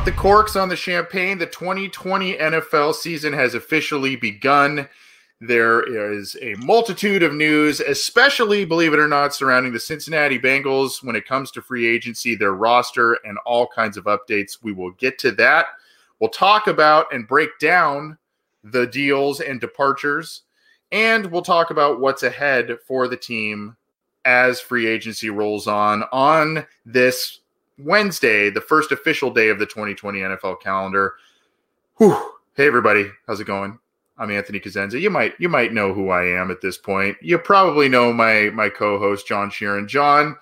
Pop the corks on the champagne. The 2020 NFL season has officially begun. There is a multitude of news, especially, believe it or not, surrounding the Cincinnati Bengals when it comes to free agency, their roster, and all kinds of updates. We will get to that. We'll talk about and break down the deals and departures, and we'll talk about what's ahead for the team as free agency rolls on on this Wednesday, the first official day of the 2020 NFL calendar. Whew. Hey everybody, how's it going? I'm Anthony Cosenza. You might you might know who I am at this point. You probably know my my co-host John Sheeran. John,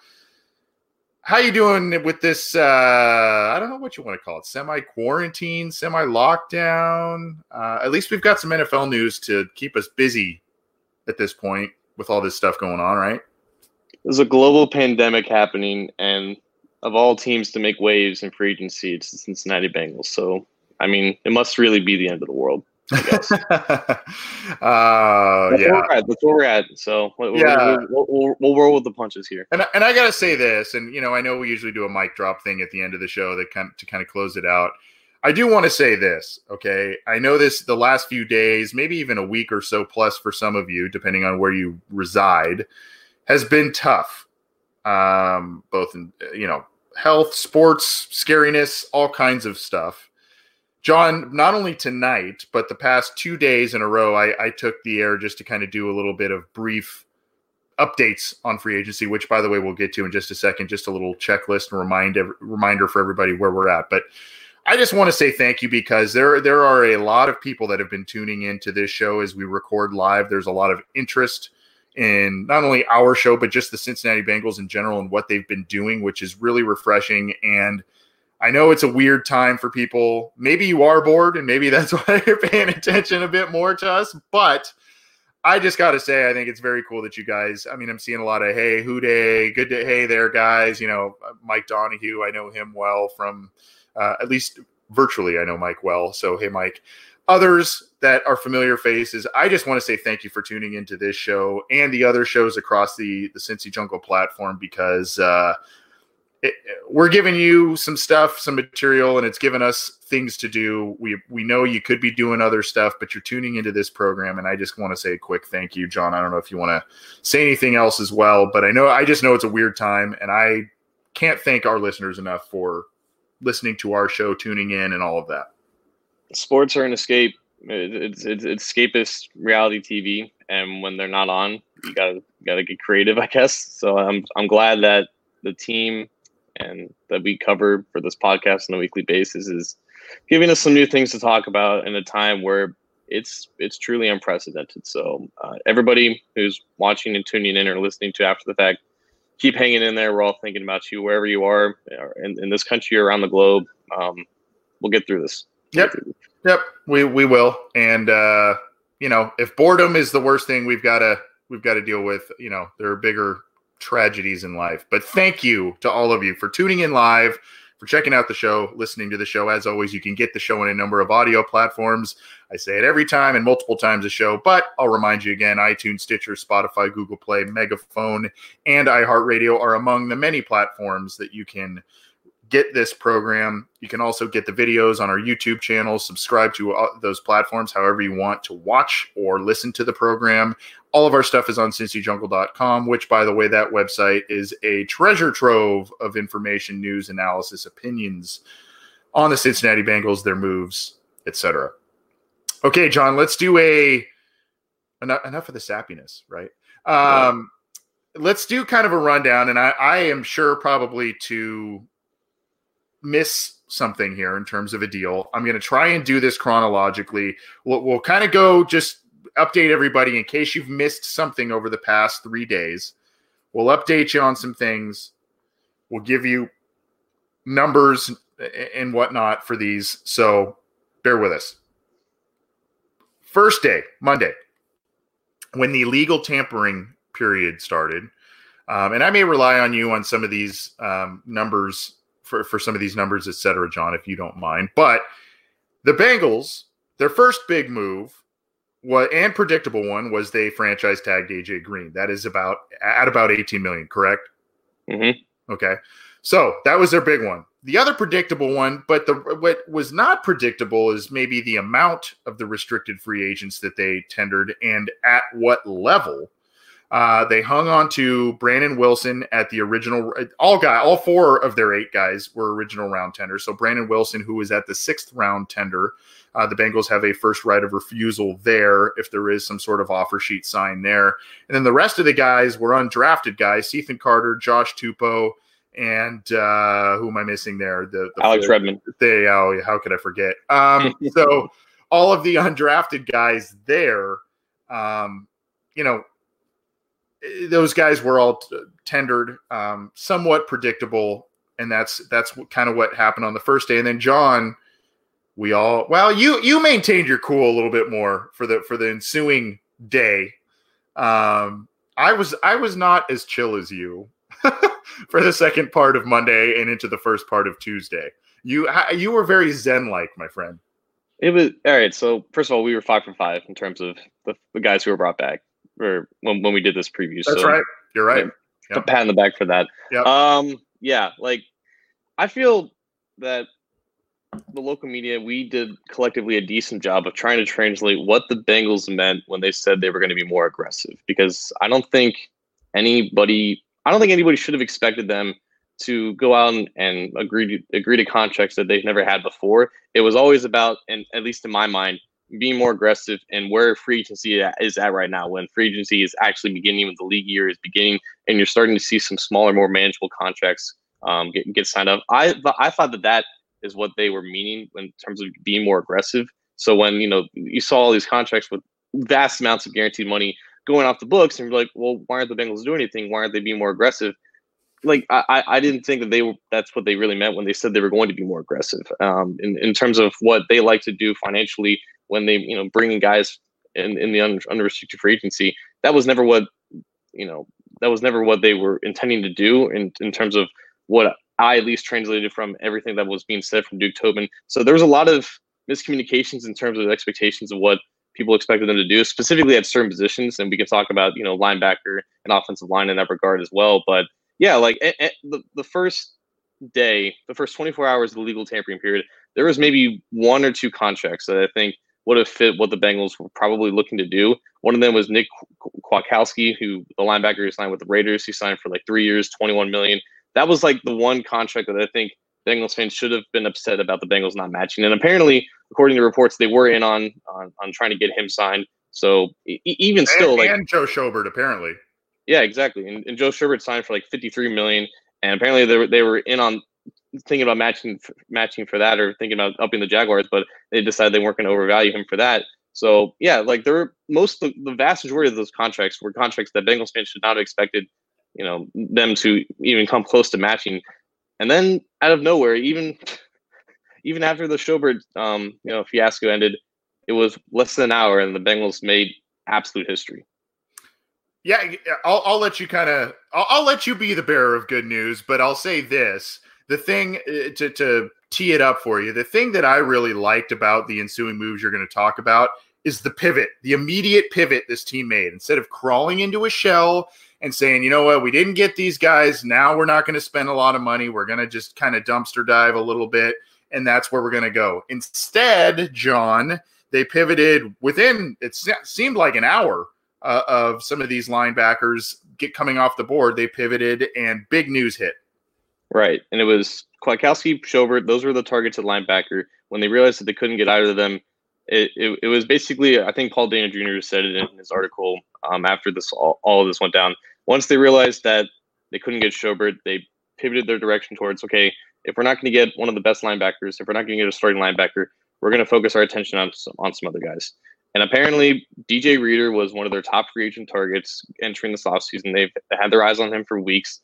how you doing with this? Uh, I don't know what you want to call it. Semi quarantine, semi lockdown. Uh, at least we've got some NFL news to keep us busy at this point with all this stuff going on, right? There's a global pandemic happening, and of all teams to make waves in free agency, it's the Cincinnati Bengals. So, I mean, it must really be the end of the world. I guess. uh, That's yeah. where we're at. That's where we're at. So, we'll, Yeah. we'll, we'll, we'll roll with the punches here. And, and I gotta say this, and you know, I know we usually do a mic drop thing at the end of the show that kind to kind of close it out. I do want to say this, okay? I know this the last few days, maybe even a week or so plus for some of you, depending on where you reside, has been tough. Um, both in you know health, sports, scariness, all kinds of stuff. John, not only tonight, but the past two days in a row, I, I took the air just to kind of do a little bit of brief updates on free agency, which, by the way, we'll get to in just a second. Just a little checklist and reminder reminder for everybody where we're at. But I just want to say thank you because there there are a lot of people that have been tuning into this show as we record live. There's a lot of interest in not only our show but just the Cincinnati Bengals in general and what they've been doing, which is really refreshing. And I know it's a weird time for people. Maybe you are bored, and maybe that's why you're paying attention a bit more to us. But I just got to say, I think it's very cool that you guys. I mean, I'm seeing a lot of hey, who dey, good day, hey there, guys. You know, Mike Donahue. I know him well from uh, at least virtually. I know Mike well. So hey, Mike. Others that are familiar faces, I just want to say thank you for tuning into this show and the other shows across the the Cincy Jungle platform because. uh it, we're giving you some stuff, some material, and it's given us things to do. We we know you could be doing other stuff, but you're tuning into this program, and I just want to say a quick thank you, John. I don't know if you want to say anything else as well, but I know I just know it's a weird time, and I can't thank our listeners enough for listening to our show, tuning in, and all of that. Sports are an escape. It's, it's, it's escapist reality TV, and when they're not on, you gotta gotta get creative, I guess. So I'm I'm glad that the team and that we cover for this podcast on a weekly basis is giving us some new things to talk about in a time where it's it's truly unprecedented. So uh, everybody who's watching and tuning in or listening to after the fact, keep hanging in there. We're all thinking about you wherever you are uh, in, in this country or around the globe. Um, we'll get through this. Yep. Yep, we we will, and uh, you know, if boredom is the worst thing we've got to we've got to deal with, you know, there are bigger tragedies in life. But thank you to all of you for tuning in live, for checking out the show, listening to the show. As always, you can get the show on a number of audio platforms. I say it every time and multiple times a show, but I'll remind you again: iTunes, Stitcher, Spotify, Google Play, Megaphone, and iHeartRadio are among the many platforms that you can get this program. You can also get the videos on our YouTube channel. Subscribe to uh, those platforms however you want to watch or listen to the program. All of our stuff is on cincyjungle.com, which, by the way, that website is a treasure trove of information, news, analysis, opinions on the Cincinnati Bengals, their moves, etc. Okay, John, let's do a enough, enough of the sappiness, right? Um, yeah. Let's do kind of a rundown, and I, I am sure probably to miss something here in terms of a deal. I'm going to try and do this chronologically. We'll, we'll kind of go just update everybody in case you've missed something over the past three days. We'll update you on some things. We'll give you numbers and whatnot for these. So bear with us. First day, Monday, when the legal tampering period started, um, and I may rely on you on some of these um, numbers for, for some of these numbers, et cetera, John, if you don't mind. But the Bengals, their first big move what and predictable one was they franchise tagged AJ Green. That is about at about 18 million, correct? Mm-hmm. Okay. So that was their big one. The other predictable one, but the what was not predictable is maybe the amount of the restricted free agents that they tendered and at what level. Uh, they hung on to Brandon Wilson at the original. All guy, all four of their eight guys were original round tenders. So Brandon Wilson, who was at the sixth round tender, uh, the Bengals have a first right of refusal there if there is some sort of offer sheet signed there. And then the rest of the guys were undrafted guys: Cethan Carter, Josh Tupou, and uh, who am I missing there? The, the Alex Redmond. They, oh, how could I forget? Um, so all of the undrafted guys there, um, you know those guys were all tendered, um, somewhat predictable, and that's that's kind of what happened on the first day. And then John, we all well, you you maintained your cool a little bit more for the for the ensuing day. Um, I was I was not as chill as you for the second part of Monday and into the first part of Tuesday. You you were very zen like, my friend. It was all right. So first of all, we were five for five in terms of the, the guys who were brought back or when, when we did this preview. That's so, right. You're right. Yeah, yep. Pat in the back for that. Yep. Um, yeah, like I feel that the local media we did collectively a decent job of trying to translate what the Bengals meant when they said they were going to be more aggressive because I don't think anybody I don't think anybody should have expected them to go out and, and agree to agree to contracts that they've never had before. It was always about, and at least in my mind, being more aggressive and where free agency is at right now when free agency is actually beginning when the league year is beginning and you're starting to see some smaller more manageable contracts um, get, get signed up. I i thought that that is what they were meaning in terms of being more aggressive. So when you know you saw all these contracts with vast amounts of guaranteed money going off the books and you're like well why aren't the bengals doing anything? Why aren't they being more aggressive? Like I, I didn't think that they were that's what they really meant when they said they were going to be more aggressive um, in, in terms of what they like to do financially when they you know bringing guys in, in the un, unrestricted free agency. That was never what you know. That was never what they were intending to do in in terms of what I at least translated from everything that was being said from Duke Tobin. So there was a lot of miscommunications in terms of expectations of what people expected them to do, specifically at certain positions. And we can talk about you know linebacker and offensive line in that regard as well. But yeah, like the the first day, the first 24 hours of the legal tampering period, there was maybe one or two contracts that I think would have fit what the Bengals were probably looking to do. One of them was Nick Kwiatkowski, who the linebacker who signed with the Raiders. He signed for like three years, 21 million. That was like the one contract that I think Bengals fans should have been upset about the Bengals not matching. And apparently, according to reports, they were in on on, on trying to get him signed. So e- even still, and, like and Joe Schobert apparently. Yeah, exactly. And, and Joe Schobert signed for like 53 million, and apparently they were they were in on thinking about matching matching for that or thinking about upping the Jaguars, but they decided they weren't going to overvalue him for that. So yeah, like there were most the, the vast majority of those contracts were contracts that Bengals fans should not have expected, you know, them to even come close to matching. And then out of nowhere, even even after the Schobert um, you know fiasco ended, it was less than an hour, and the Bengals made absolute history. Yeah, I'll, I'll let you kind of I'll, I'll let you be the bearer of good news, but I'll say this: the thing uh, to, to tee it up for you, the thing that I really liked about the ensuing moves you're going to talk about is the pivot, the immediate pivot this team made. Instead of crawling into a shell and saying, you know what, we didn't get these guys. Now we're not going to spend a lot of money. We're going to just kind of dumpster dive a little bit. And that's where we're going to go. Instead, John, they pivoted within, it seemed like an hour uh, of some of these linebackers get coming off the board. They pivoted and big news hit. Right. And it was Kwiatkowski, Schobert, those were the targets at linebacker. When they realized that they couldn't get either of them, it, it, it was basically I think Paul Dehner Jr. said it in his article um, after this all, all of this went down. Once they realized that they couldn't get Schobert, they pivoted their direction towards okay, if we're not going to get one of the best linebackers, if we're not going to get a starting linebacker, we're going to focus our attention on some, on some other guys. And apparently, DJ Reader was one of their top free agent targets entering this offseason. They've had their eyes on him for weeks.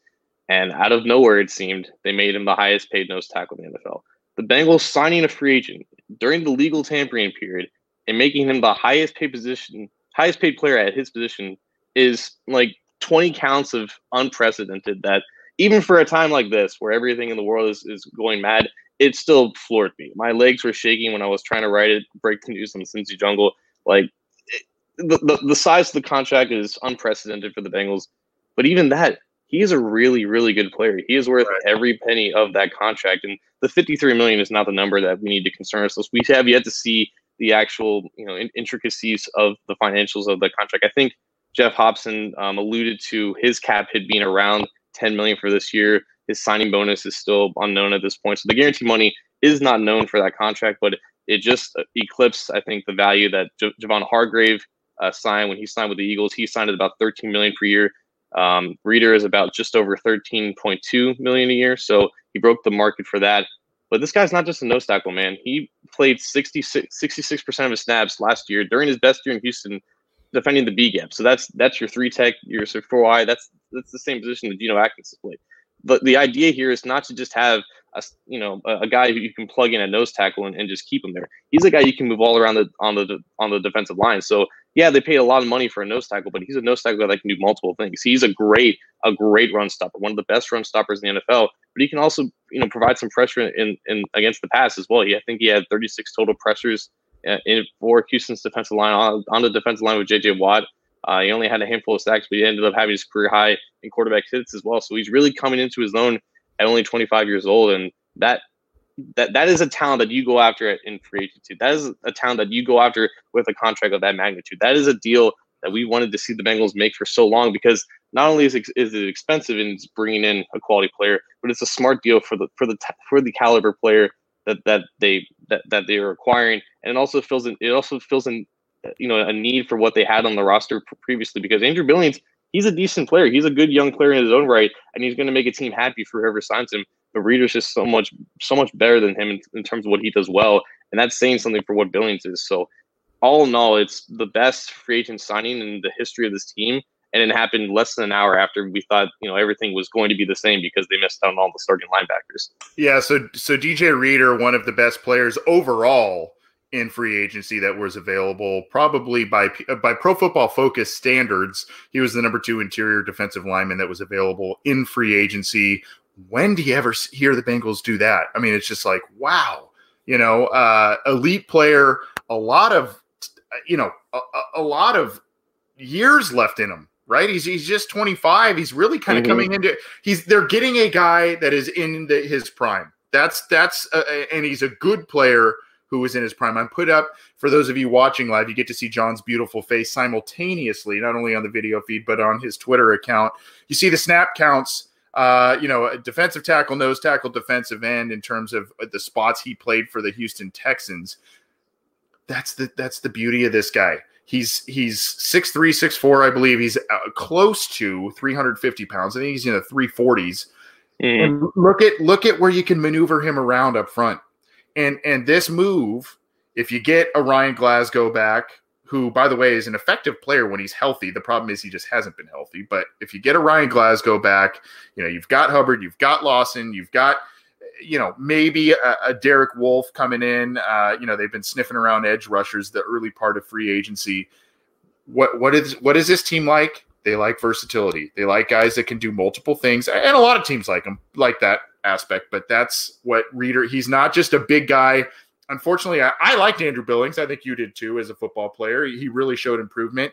And out of nowhere, it seemed, they made him the highest paid nose tackle in the NFL. The Bengals signing a free agent during the legal tampering period and making him the highest paid position, highest paid player at his position is like 20 counts of unprecedented that even for a time like this where everything in the world is, is going mad, it still floored me. My legs were shaking when I was trying to write it, break the news on the Cincy Jungle. Like it, the, the, the size of the contract is unprecedented for the Bengals. But even that, he is a really, really good player. He is worth right. every penny of that contract. And the 53 million is not the number that we need to concern ourselves. We have yet to see the actual, you know, intricacies of the financials of the contract. I think Geoff Hobson um, alluded to his cap hit being around 10 million for this year. His signing bonus is still unknown at this point. So the guarantee money is not known for that contract, but it just eclipsed, I think, the value that J- Javon Hargrave uh, signed when he signed with the Eagles. He signed at about 13 million per year. Um, Reader is about just over 13.2 million a year, so he broke the market for that. But this guy's not just a nose tackle, man. He played 66 percent of his snaps last year during his best year in Houston, defending the B gap. So that's that's your three tech, your four I. That's that's the same position that Geno Atkins has played. But the idea here is not to just have a you know a, a, guy who you can plug in a nose tackle and, and just keep him there. He's a guy you can move all around the on the on the defensive line. So yeah, they paid a lot of money for a nose tackle, but he's a nose tackle that can do multiple things. He's a great a great run stopper, one of the best run stoppers in the NFL. But he can also you know provide some pressure in, in against the pass as well. He I think he had 36 total pressures uh, in for Houston's defensive line on, on the defensive line with J.J. Watt. Uh, he only had a handful of sacks, but he ended up having his career high in quarterback hits as well. So he's really coming into his own at only 25 years old, and that that that is a talent that you go after in free agency. That is a talent that you go after with a contract of that magnitude. That is a deal that we wanted to see the Bengals make for so long because not only is it, is it expensive in bringing in a quality player, but it's a smart deal for the for the for the caliber player that that they that, that they are acquiring, and it also fills in it also fills in you know a need for what they had on the roster previously because Andrew Billings he's a decent player. He's a good young player in his own right, and he's going to make a team happy for whoever signs him. But Reader's just so much so much better than him in, in, terms of what he does well, and that's saying something for what Billings is. So all in all, it's the best free agent signing in the history of this team. And it happened less than an hour after we thought, you know, everything was going to be the same because they missed out on all the starting linebackers. Yeah, so so DJ Reader, one of the best players overall in free agency that was available, probably by by Pro Football Focus standards. He was the number two interior defensive lineman that was available in free agency. When do you ever hear the Bengals do that? I mean, it's just like wow, you know, uh, elite player, a lot of, you know, a, a lot of years left in him right? He's he's just 25. He's really kind of mm-hmm. coming into he's they're getting a guy that is in the, his prime. That's that's uh, and he's a good player who was in his prime. I'm put up for those of you watching live. You get to see John's beautiful face simultaneously, not only on the video feed but on his Twitter account. You see the snap counts. Uh, you know, defensive tackle, nose tackle, defensive end in terms of the spots he played for the Houston Texans. That's the that's the beauty of this guy. He's he's six three, six four, I believe. He's uh, close to 350 pounds. I think he's in the 340s. Mm. And look at look at where you can maneuver him around up front. And and this move, if you get a Ryan Glasgow back, who by the way is an effective player when he's healthy. The problem is he just hasn't been healthy. But if you get a Ryan Glasgow back, you know you've got Hubbard, you've got Lawson, you've got you know maybe a, a Derek Wolfe coming in. Uh, you know they've been sniffing around edge rushers the early part of free agency. What what is what is this team like? They like versatility. They like guys that can do multiple things, and a lot of teams like them, like that aspect. But that's what Reader. He's not just a big guy. Unfortunately, I, I liked Andrew Billings. I think you did too as a football player. He really showed improvement.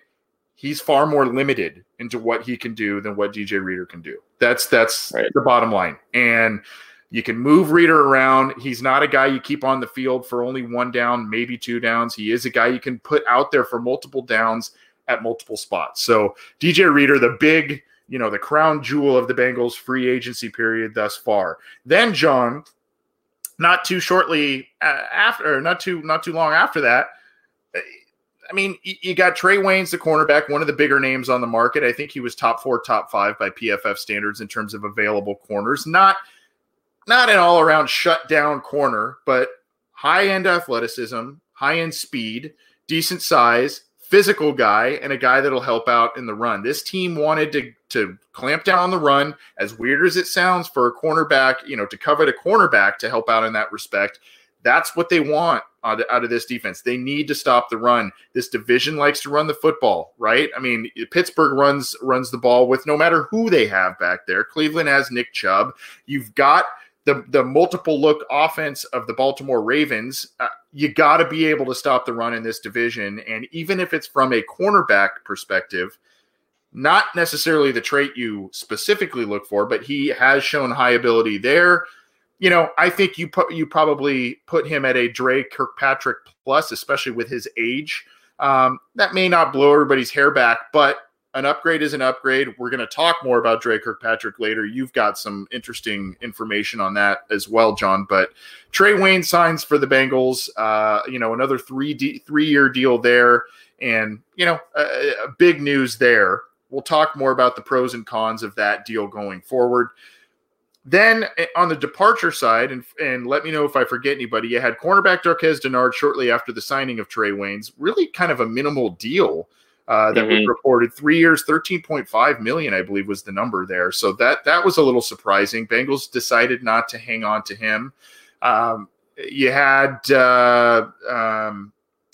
He's far more limited into what he can do than what DJ Reader can do. That's that's right. the bottom line. And you can move Reader around. He's not a guy you keep on the field for only one down, maybe two downs. He is a guy you can put out there for multiple downs at multiple spots. So DJ Reader, the big, you know, the crown jewel of the Bengals free agency period thus far. Then John, not too shortly after, not too not too long after that, eh, I mean, you got Trae Waynes, the cornerback, one of the bigger names on the market. I think he was top four, top five by PFF standards in terms of available corners. Not, not an all-around shut-down corner, but high-end athleticism, high-end speed, decent size, physical guy, and a guy that'll help out in the run. This team wanted to to clamp down on the run. As weird as it sounds for a cornerback, you know, to covet a cornerback to help out in that respect. That's what they want out of, out of this defense. They need to stop the run. This division likes to run the football, right? I mean, Pittsburgh runs runs the ball with no matter who they have back there. Cleveland has Nick Chubb. You've got the the multiple look offense of the Baltimore Ravens. Uh, you got to be able to stop the run in this division, and even if it's from a cornerback perspective, not necessarily the trait you specifically look for, but he has shown high ability there you know, I think you put you probably put him at a Dre Kirkpatrick plus, especially with his age. Um, that may not blow everybody's hair back, but an upgrade is an upgrade. We're going to talk more about Dre Kirkpatrick later. You've got some interesting information on that as well, John. But Trae Wayne signs for the Bengals. Uh, you know, another three three year deal there, and you know, a big news there. We'll talk more about the pros and cons of that deal going forward. Then eh, on the departure side, and, and let me know if I forget anybody, you had cornerback Darqueze Dennard shortly after the signing of Trae Waynes. Really kind of a minimal deal uh, that mm-hmm. was reported. Three years, 13.5 million, I believe, was the number there. So that that was a little surprising. Bengals decided not to hang on to him. Um, you had uh, um,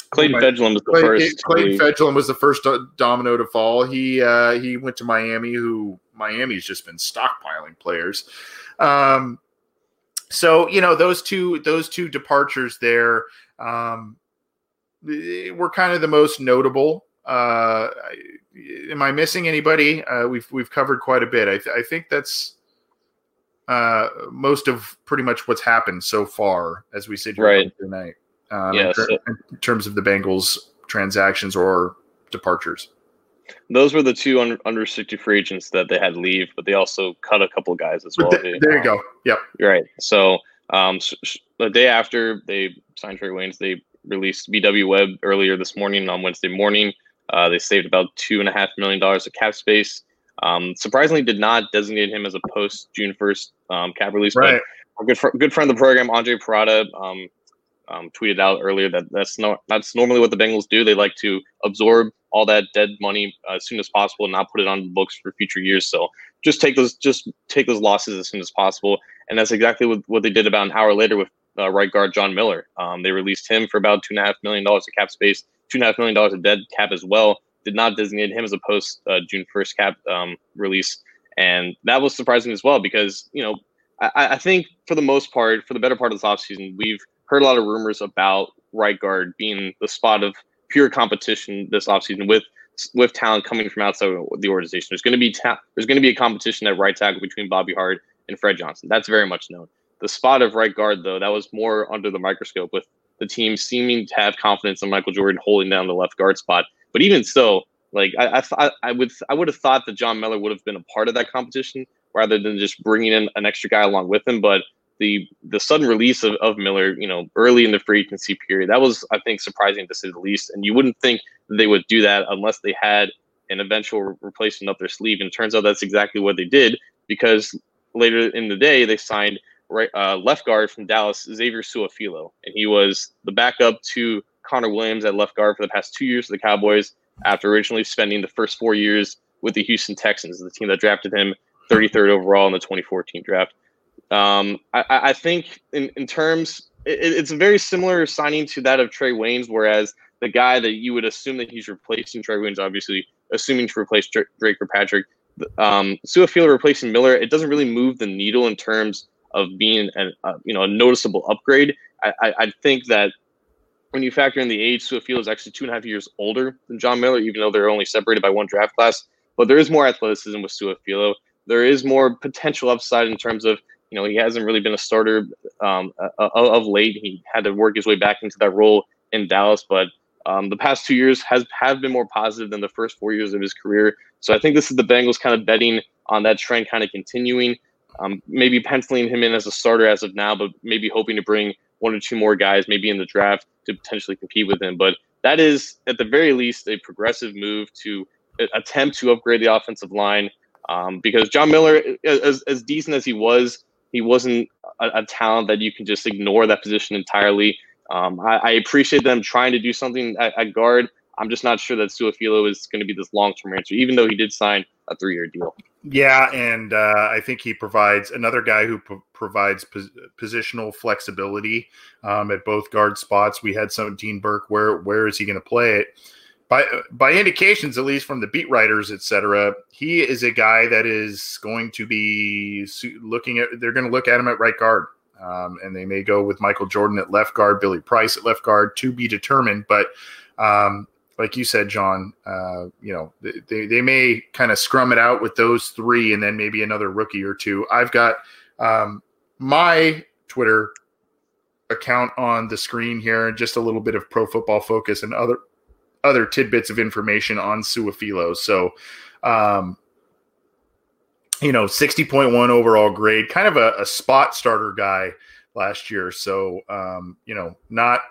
Clayton Fejedelem was the Clay, first. Clayton Fejedelem was the first domino to fall. He uh, he went to Miami, who Miami's just been stockpiling players. Um, so you know those two those two departures there um, were kind of the most notable. Uh, am I missing anybody? Uh, we've we've covered quite a bit. I, th- I think that's uh, most of pretty much what's happened so far as we sit here right. tonight. Um, yes. in, in terms of the Bengals transactions or departures. Those were the two un- unrestricted free agents that they had leave, but they also cut a couple guys as well. The, there you go. Yep. Right. So um, sh- the day after they signed Trae Waynes, they released BW Webb earlier this morning on Wednesday morning. Uh, they saved about two and a half million dollars of cap space. Um, surprisingly, did not designate him as a post June first um, cap release. Right. But good fr- good friend of the program, Andre Parada, um, um, tweeted out earlier that that's not that's normally what the Bengals do. They like to absorb all that dead money uh, as soon as possible and not put it on the books for future years. So just take those just take those losses as soon as possible, and that's exactly what, what they did about an hour later with uh, right guard John Miller. Um, they released him for about two and a half million dollars of cap space, two and a half million dollars of dead cap as well. Did not designate him as a post uh, June first cap um, release, and that was surprising as well because you know I, I think for the most part, for the better part of this offseason, we've heard a lot of rumors about right guard being the spot of pure competition this offseason with with talent coming from outside the organization. There's going to be ta- there's going to be a competition at right tackle between Bobby Hart and Fred Johnson. That's very much known. The spot of right guard, though, that was more under the microscope with the team seeming to have confidence in Michael Jordan holding down the left guard spot. But even so, like I, I, I would I would have thought that John Miller would have been a part of that competition rather than just bringing in an extra guy along with him. But the the sudden release of, of Miller, you know, early in the free agency period, that was I think surprising to say the least. And you wouldn't think they would do that unless they had an eventual replacement up their sleeve. And turns out that's exactly what they did because later in the day they signed right uh, left guard from Dallas, Xavier Su'a-Filo, and he was the backup to Connor Williams at left guard for the past two years for the Cowboys. After originally spending the first four years with the Houston Texans, the team that drafted him 33rd overall in the 2014 draft. Um, I, I, think in, in terms, it, it's a very similar signing to that of Trae Waynes, whereas the guy that you would assume that he's replacing Trae Waynes, obviously assuming to replace Dre Kirkpatrick, um, Su'a-Filo replacing Miller, it doesn't really move the needle in terms of being uh, you know a noticeable upgrade. I, I, I, think that when you factor in the age, Su'a-Filo is actually two and a half years older than John Miller, even though they're only separated by one draft class. But there is more athleticism with Su'a-Filo. There is more potential upside in terms of you know, he hasn't really been a starter um, uh, of late. He had to work his way back into that role in Dallas, but um, the past two years has have been more positive than the first four years of his career. So I think this is the Bengals kind of betting on that trend kind of continuing. Um, maybe penciling him in as a starter as of now, but maybe hoping to bring one or two more guys, maybe in the draft, to potentially compete with him. But that is at the very least a progressive move to attempt to upgrade the offensive line. Um, because John Miller, as, as decent as he was, he wasn't a, a talent that you can just ignore that position entirely. Um, I, I, appreciate them trying to do something at, at guard. I'm just not sure that Su'a-Filo is going to be this long term answer, even though he did sign a three year deal. Yeah, and uh, I think he provides another guy who p- provides pos- positional flexibility um, at both guard spots. We had some Dean Burke. Where where is he going to play it? By by indications, at least from the beat writers, etc., he is a guy that is going to be looking at. They're going to look at him at right guard. Um, and they may go with Michael Jordan at left guard, Billy Price at left guard to be determined. But um, like you said, John, uh, you know, they, they may kind of scrum it out with those three and then maybe another rookie or two. I've got um, my Twitter account on the screen here and just a little bit of pro football focus and other other tidbits of information on Su'a-Filo. So, um, you know, 60.1 overall grade, kind of a, a spot starter guy last year. So, um, you know, not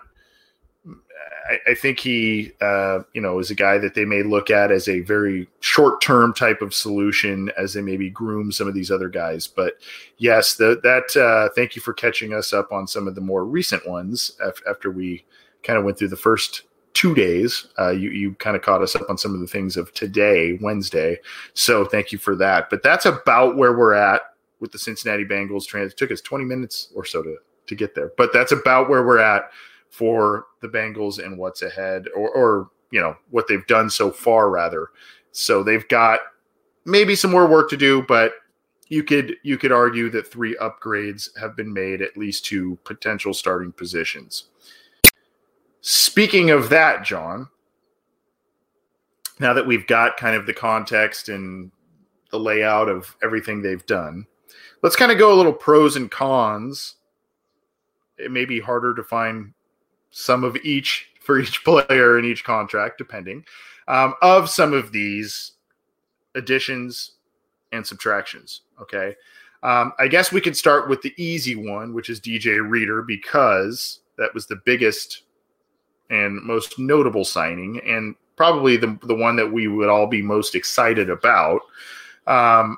I, think he, uh, you know, is a guy that they may look at as a very short term type of solution as they maybe groom some of these other guys. But yes, the, that uh, thank you for catching us up on some of the more recent ones after we kind of went through the first two days. Uh, you you kind of caught us up on some of the things of today, Wednesday. So thank you for that. But that's about where we're at with the Cincinnati Bengals. Trans it took us 20 minutes or so to to get there, but that's about where we're at for the Bengals and what's ahead, or, or you know what they've done so far, rather. So they've got maybe some more work to do, but you could you could argue that three upgrades have been made at least to potential starting positions. Speaking of that, John, now that we've got kind of the context and the layout of everything they've done, let's kind of go a little pros and cons. It may be harder to find some of each for each player in each contract, depending, um, of some of these additions and subtractions. Okay. Um, I guess we could start with the easy one, which is DJ Reader, because that was the biggest and most notable signing, and probably the, the one that we would all be most excited about. Um,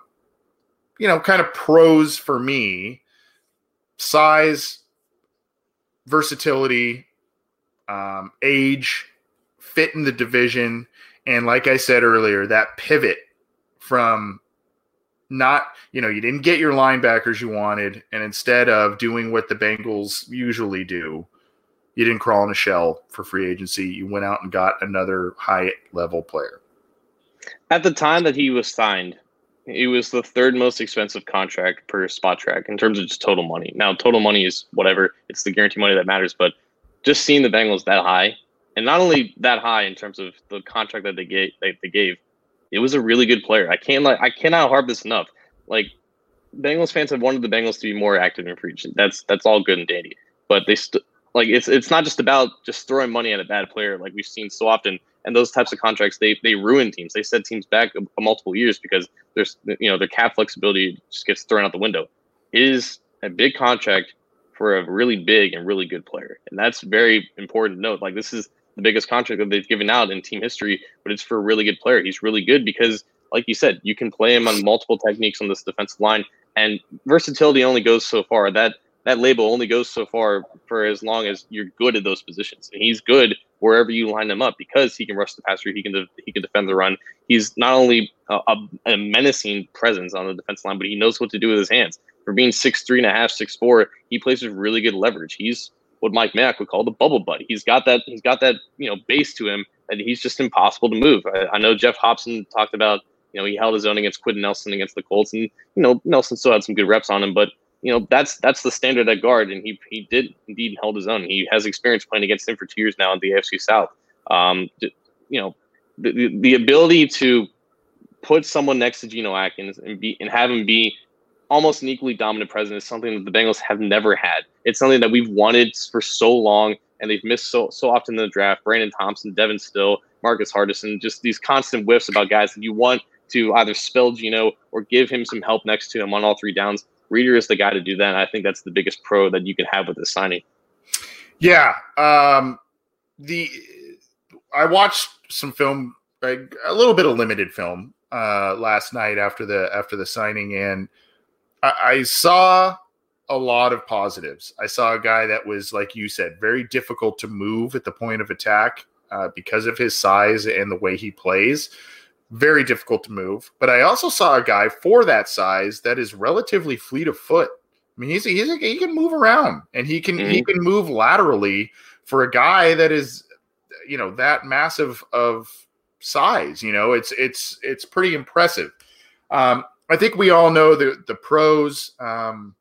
you know, kind of pros for me size, versatility, um, age, fit in the division, and like I said earlier, that pivot from not, you know, you didn't get your linebackers you wanted, and instead of doing what the Bengals usually do, you didn't crawl in a shell for free agency. You went out and got another high level player. At the time that he was signed, it was the third most expensive contract per Spotrac in terms of just total money. Now, total money is whatever; it's the guarantee money that matters. But just seeing the Bengals that high, and not only that high in terms of the contract that they gave, they, gave, it was a really good player. I can't like I cannot harp this enough. Like Bengals fans have wanted the Bengals to be more active in free agency. That's that's all good and dandy, but they st- like it's it's not just about just throwing money at a bad player like we've seen so often. And those types of contracts they they ruin teams. They set teams back a, a multiple years because there's you know their cap flexibility just gets thrown out the window. It is a big contract for a really big and really good player. And that's very important to note. Like this is the biggest contract that they've given out in team history, but it's for a really good player. He's really good because, like you said, you can play him on multiple techniques on this defensive line, and versatility only goes so far. That that label only goes so far for as long as you're good at those positions. And he's good wherever you line him up because he can rush the passer, he can de- he can defend the run. He's not only a, a, a menacing presence on the defense line, but he knows what to do with his hands for being six three and a half, six four, he plays with really good leverage. He's what Mike Mack would call the bubble buddy. He's got that he's got that you know base to him and he's just impossible to move. I, I know Geoff Hobson talked about you know he held his own against Quenton Nelson against the Colts, and you know Nelson still had some good reps on him, but you know that's that's the standard at guard, and he he did indeed held his own. He has experience playing against him for two years now in the AFC South. Um, you know the, the, the ability to put someone next to Geno Atkins and be and have him be almost an equally dominant presence is something that the Bengals have never had. It's something that we've wanted for so long, and they've missed so so often in the draft. Brandon Thompson, Devin Still, Marcus Hardison, just these constant whiffs about guys that you want to either spell Geno or give him some help next to him on all three downs. Reader is the guy to do that. And I think that's the biggest pro that you can have with this signing. Yeah. Um, the I watched some film, like a little bit of limited film uh, last night after the after the signing, and I, I saw a lot of positives. I saw a guy that was, like you said, very difficult to move at the point of attack uh, because of his size and the way he plays. Very difficult to move. But I also saw a guy for that size that is relatively fleet of foot. I mean, he's, he's he can move around and he can mm-hmm. he can move laterally for a guy that is, you know, that massive of size. You know, it's it's it's pretty impressive. Um, I think we all know the the pros. Um,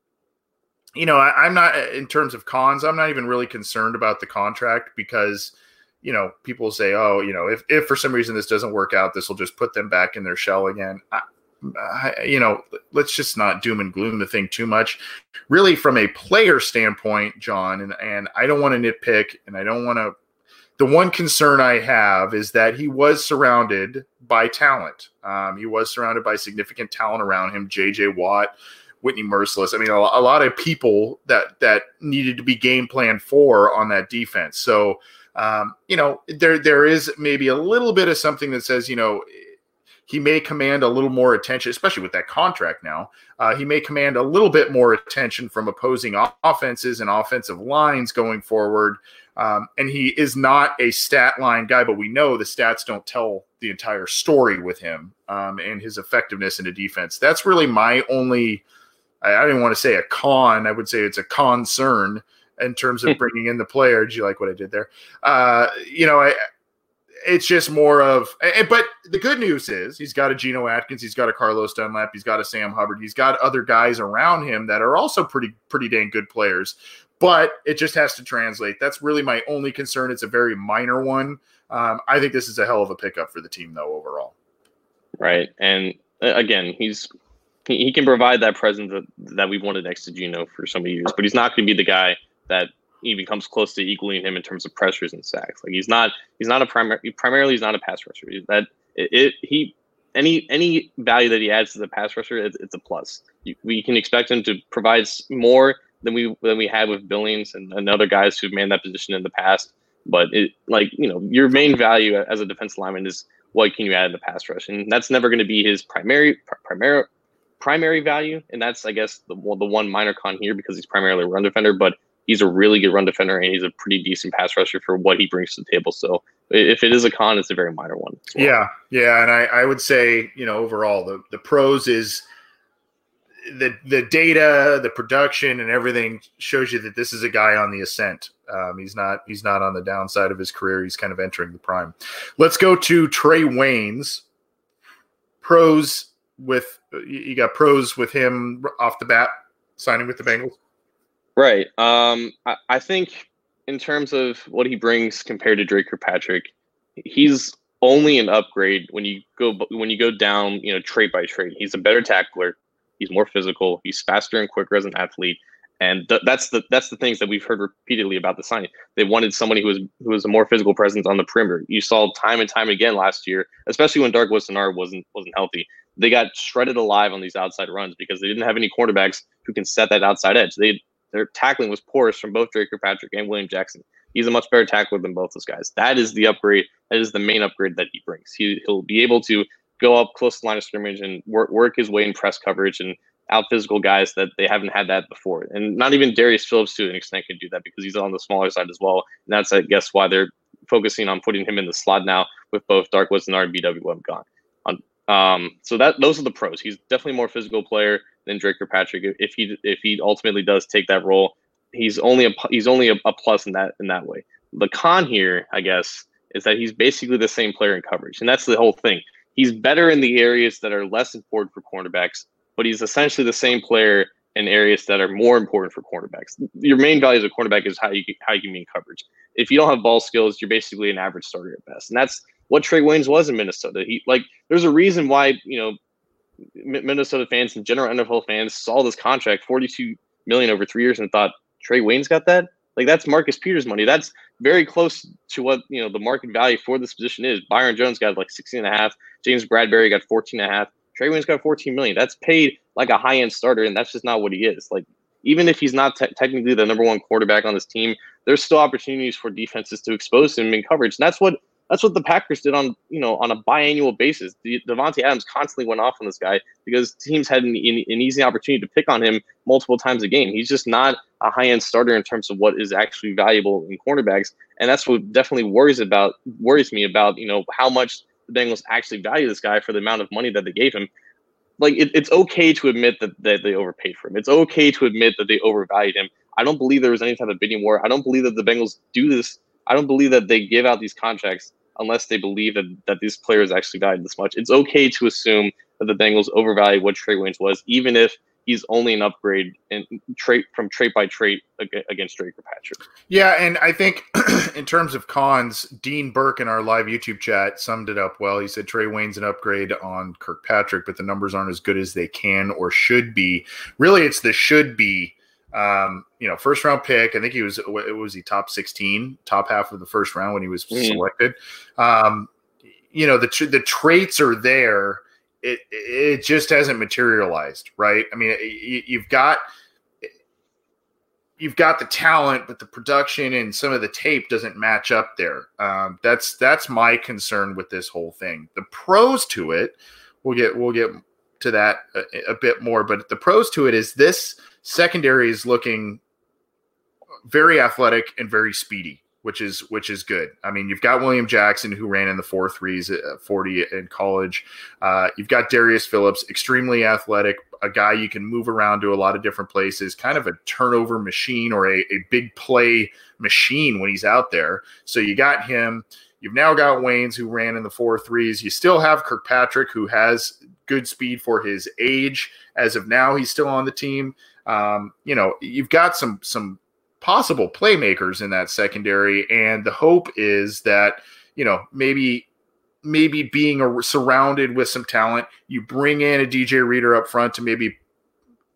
you know, I, am not in terms of cons. I'm not even really concerned about the contract because, you know, people say, oh, you know, if if for some reason this doesn't work out, this will just put them back in their shell again. I, I, you know, let's just not doom and gloom the thing too much. Really, from a player standpoint, John, and and I don't want to nitpick, and I don't want to. The one concern I have is that he was surrounded by talent. Um, he was surrounded by significant talent around him. J.J. Watt, Whitney Mercilus. I mean, a, a, lot of people that that needed to be game plan for on that defense. So, um, you know, there there is maybe a little bit of something that says, you know, he may command a little more attention, especially with that contract now. Uh, he may command a little bit more attention from opposing offenses and offensive lines going forward. Um, and he is not a stat line guy, but we know the stats don't tell the entire story with him um, and his effectiveness in a defense. That's really my only I, I didn't want to say a con. I would say it's a concern in terms of bringing in the player. Did you like what I did there? Uh, you know, I, it's just more of, but the good news is he's got a Geno Atkins, he's got a Carlos Dunlap, he's got a Sam Hubbard, he's got other guys around him that are also pretty, pretty dang good players. But it just has to translate. That's really my only concern. It's a very minor one. Um, I think this is a hell of a pickup for the team, though, overall. Right, and uh, again, he's he, he can provide that presence that, that we've wanted next to Geno for so many years, but he's not going to be the guy that even comes close to equaling him in terms of pressures and sacks. Like he's not he's not a primary primarily he's not a pass rusher. That it, it, he any any value that he adds to the pass rusher, it, it's a plus. You, we can expect him to provide more than we than we had with Billings and, and other guys who've manned that position in the past. But it like you know your main value as a defense lineman is what can you add in the pass rush, and that's never going to be his primary primary primary value, and that's I guess the the one minor con here because he's primarily a run defender, but he's a really good run defender and he's a pretty decent pass rusher for what he brings to the table. So if it is a con, it's a very minor one. Well. Yeah, yeah, and I, I would say you know overall the the pros is the the data, the production, and everything shows you that this is a guy on the ascent. Um, he's not he's not on the downside of his career. He's kind of entering the prime. Let's go to Trae Waynes. Pros with you got pros with him off the bat signing with the Bengals? Right. Um, I, I think in terms of what he brings compared to Dre Kirkpatrick, he's only an upgrade when you go when you go down, you know, trait by trait. He's a better tackler. He's more physical. He's faster and quicker as an athlete. And th- that's the that's the things that we've heard repeatedly about the signing. They wanted somebody who was who was a more physical presence on the perimeter. You saw time and time again last year, especially when Dark Wisenar wasn't wasn't healthy they got shredded alive on these outside runs because they didn't have any cornerbacks who can set that outside edge. They their tackling was porous from both Dre Kirkpatrick and William Jackson. He's a much better tackler than both those guys. That is the upgrade. That is the main upgrade that he brings. He he'll be able to go up close to the line of scrimmage and work work his way in press coverage and out physical guys that they haven't had that before. And not even Darius Phillips to an extent can do that because he's on the smaller side as well. And that's I guess why they're focusing on putting him in the slot now with both Dark Woods and BWM gone. Um, so that those are the pros. He's definitely more physical player than Dre Kirkpatrick. If he if he ultimately does take that role, he's only a he's only a, a plus in that in that way. The con here, I guess, is that he's basically the same player in coverage, and that's the whole thing. He's better in the areas that are less important for cornerbacks, but he's essentially the same player in areas that are more important for cornerbacks. Your main value as a cornerback is how you how you mean coverage. If you don't have ball skills, you're basically an average starter at best, and that's what Trae Waynes was in Minnesota. He like there's a reason why you know Minnesota fans and general NFL fans saw this contract 42 million over three years and thought Trae Waynes got that. Like that's Marcus Peters money. That's very close to what you know the market value for this position is. Byron Jones got like 16 and a half. James Bradberry got 14 and a half. Trae Waynes got 14 million. That's paid like a high end starter, and that's just not what he is. Like even if he's not te- technically the number one quarterback on this team, there's still opportunities for defenses to expose him in coverage. And that's what That's what the Packers did on you know on a biannual basis. The, Davante Adams constantly went off on this guy because teams had an, an easy opportunity to pick on him multiple times a game. He's just not a high end starter in terms of what is actually valuable in cornerbacks, and that's what definitely worries about worries me about you know how much the Bengals actually value this guy for the amount of money that they gave him like it, it's okay to admit that, that they overpaid for him. It's okay to admit that they overvalued him. I don't believe there was any type of bidding war. I don't believe that the Bengals do this. I don't believe that they give out these contracts unless they believe that, that these players actually valued this much. It's okay to assume that the Bengals overvalued what Trae Waynes was, even if he's only an upgrade in trait from trait by trait against Dre Kirkpatrick. Yeah, and I think in terms of cons, Dean Burke in our live YouTube chat summed it up well. He said Trae Wayne's an upgrade on Kirkpatrick, but the numbers aren't as good as they can or should be. Really, it's the should be. Um, you know, first round pick. I think he was it was he top sixteen, top half of the first round when he was mm. selected. Um, you know, the the traits are there it it just hasn't materialized, right? I mean, you've got you've got the talent, but the production and some of the tape doesn't match up there. Um, that's that's my concern with this whole thing. The pros to it, we'll get we'll get to that a, a bit more, but the pros to it is this secondary is looking very athletic and very speedy which is which is good. I mean, you've got William Jackson who ran in the four threes at 40 in college. Uh, you've got Darius Phillips, extremely athletic, a guy you can move around to a lot of different places, kind of a turnover machine or a, a big play machine when he's out there. So you got him. You've now got Waynes who ran in the four threes. You still have Kirkpatrick who has good speed for his age. As of now, he's still on the team. Um, you know, you've got some some possible playmakers in that secondary. And the hope is that, you know, maybe maybe being a, surrounded with some talent, you bring in a DJ Reader up front to maybe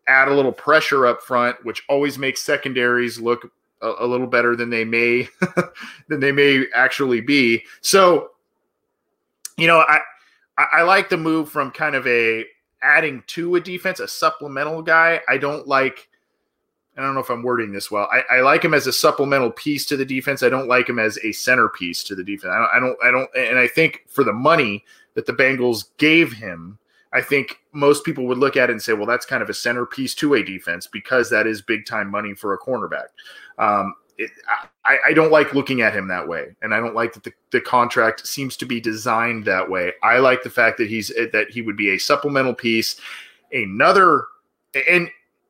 add a little pressure up front, which always makes secondaries look a, a little better than they may than they may actually be. So, you know, I I like the move from kind of a adding to a defense, a supplemental guy. I don't like I don't know if I'm wording this well. I, I, like him as a supplemental piece to the defense. I don't like him as a centerpiece to the defense. I don't, I don't, I don't, and I think for the money that the Bengals gave him, I think most people would look at it and say, well, that's kind of a centerpiece to a defense because that is big time money for a cornerback. Um, it, I, I, don't like looking at him that way, and I don't like that the, the contract seems to be designed that way. I like the fact that he's eh, that he would be a supplemental piece, another, and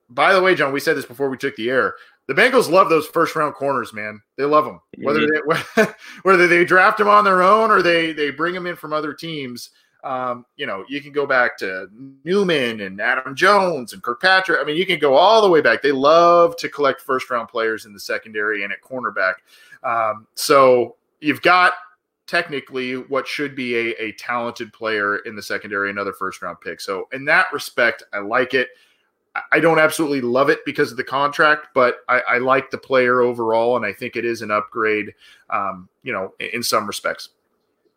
by the way, John, we said this before we took the air. The Bengals love those first round corners, man. They love them. Whether they whether they draft them on their own or they they bring them in from other teams. Um, you know, you can go back to Newman and Adam Jones and Kirkpatrick. I mean, you can go all the way back. They love to collect first round players in the secondary and at cornerback. Um, so you've got technically what should be a, a talented player in the secondary, another first round pick. So in that respect, I like it. I don't absolutely love it because of the contract, but I, I like the player overall, and I think it is an upgrade. Um, you know, in, in some respects.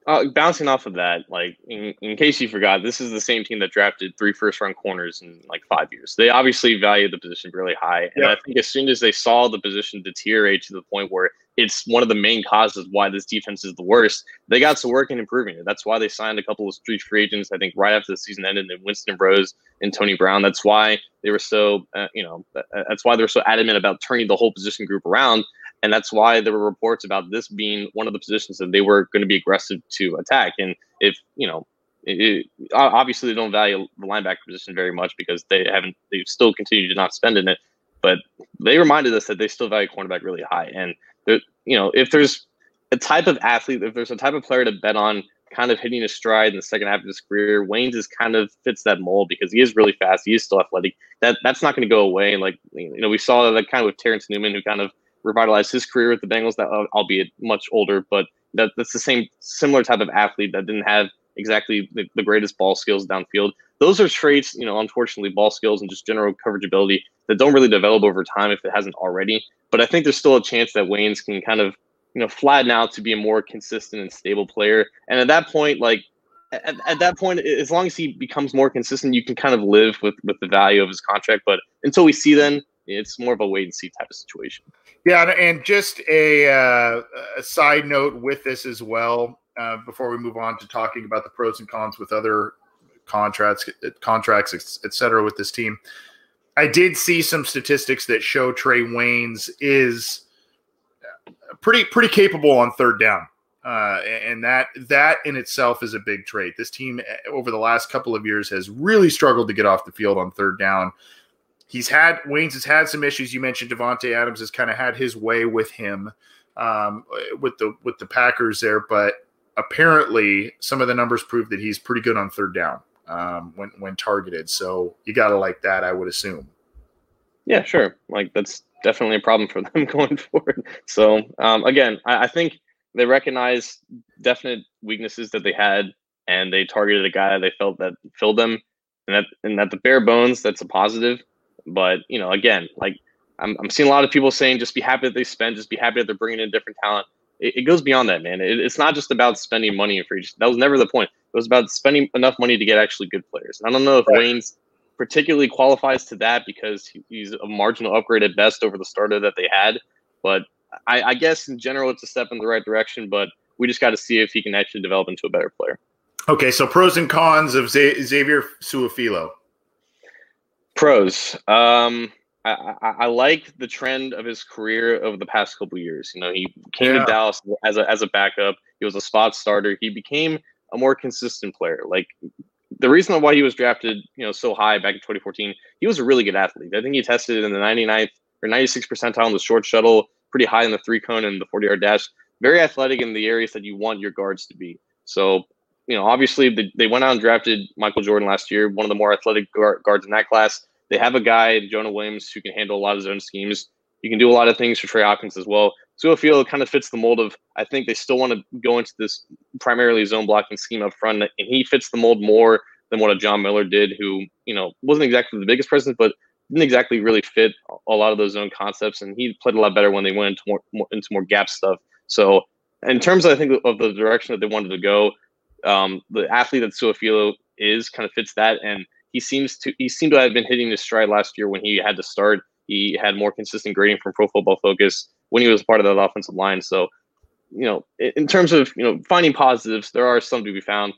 Uh, bouncing off of that, like in, in case you forgot, this is the same team that drafted three first round corners in like five years. They obviously value the position really high, and yep. I think as soon as they saw the position deteriorate to the point where it's one of the main causes why this defense is the worst. They got to work in improving it. That's why they signed a couple of street free agents. I think right after the season ended, and Winston Rose and Tony Brown. That's why they were so, uh, you know, that's why they're so adamant about turning the whole position group around. And that's why there were reports about this being one of the positions that they were going to be aggressive to attack. And if you know, it, obviously they don't value the linebacker position very much because they haven't, they've still continue to not spend in it. But they reminded us that they still value cornerback really high. And you know, if there's a type of athlete, if there's a type of player to bet on kind of hitting a stride in the second half of his career, Waynes is kind of fits that mold because he is really fast. He is still athletic. That that's not going to go away. And like you know, we saw that kind of with Terrence Newman, who kind of revitalized his career with the Bengals. That uh, albeit much older, but that, that's the same similar type of athlete that didn't have exactly the, the greatest ball skills downfield. Those are traits, you know, unfortunately, ball skills and just general coverage ability that don't really develop over time if it hasn't already. But I think there's still a chance that Waynes can kind of, you know, flatten out to be a more consistent and stable player. And at that point, like at, at that point, as long as he becomes more consistent, you can kind of live with with the value of his contract. But until we see then, it's more of a wait and see type of situation. Yeah, and just a, uh, a side note with this as well. uh, before we move on to talking about the pros and cons with other contracts, contracts, et cetera, with this team. I did see some statistics that show Trae Waynes is pretty pretty capable on third down. Uh, and that that in itself is a big trait. This team eh, over the last couple of years has really struggled to get off the field on third down. He's had Waynes has had some issues. You mentioned Davante Adams has kind of had his way with him um, with the with the Packers there, but apparently some of the numbers prove that he's pretty good on third down um, when when targeted. So you got to like that, I would assume. Yeah, sure. Like that's definitely a problem for them going forward. So um, again, I, I think they recognized definite weaknesses that they had, and they targeted a guy they felt that filled them, and that and at the bare bones, that's a positive. But you know, again, like I'm, I'm seeing a lot of people saying, just be happy that they spend, just be happy that they're bringing in different talent. It, it goes beyond that, man. It, it's not just about spending money in free. That was never the point. It was about spending enough money to get actually good players. I don't know if right. Wayne's particularly qualifies to that because he's a marginal upgrade at best over the starter that they had. But I, I guess in general, it's a step in the right direction. But we just got to see if he can actually develop into a better player. Okay, so pros and cons of Xavier Su'a-Filo. Pros. Um, I, I, I, like the trend of his career over the past couple years. You know, he came yeah. to Dallas as a as a backup. He was a spot starter. He became a more consistent player. Like the reason why he was drafted, you know, so high back in 2014, he was a really good athlete. I think he tested in the 99th or 96 percentile in the short shuttle, pretty high in the three cone and the 40 yard dash. Very athletic in the areas that you want your guards to be. So, you know, obviously they, they went out and drafted Michael Jordan last year, one of the more athletic guards in that class. They have a guy, Jonah Williams, who can handle a lot of zone schemes. You can do a lot of things for Trey Hopkins as well. So I feel it kind of fits the mold of I think they still want to go into this primarily zone blocking scheme up front, and he fits the mold more than what a John Miller did, who you know wasn't exactly the biggest presence, but didn't exactly really fit a lot of those zone concepts, and he played a lot better when they went into more, more into more gap stuff. So in terms of I think of the direction that they wanted to go, um, the athlete that Su'a-Filo is kind of fits that, and he seems to he seemed to have been hitting his stride last year when he had to start. He had more consistent grading from Pro Football Focus when he was part of that offensive line. So, you know, in terms of you know finding positives, there are some to be found.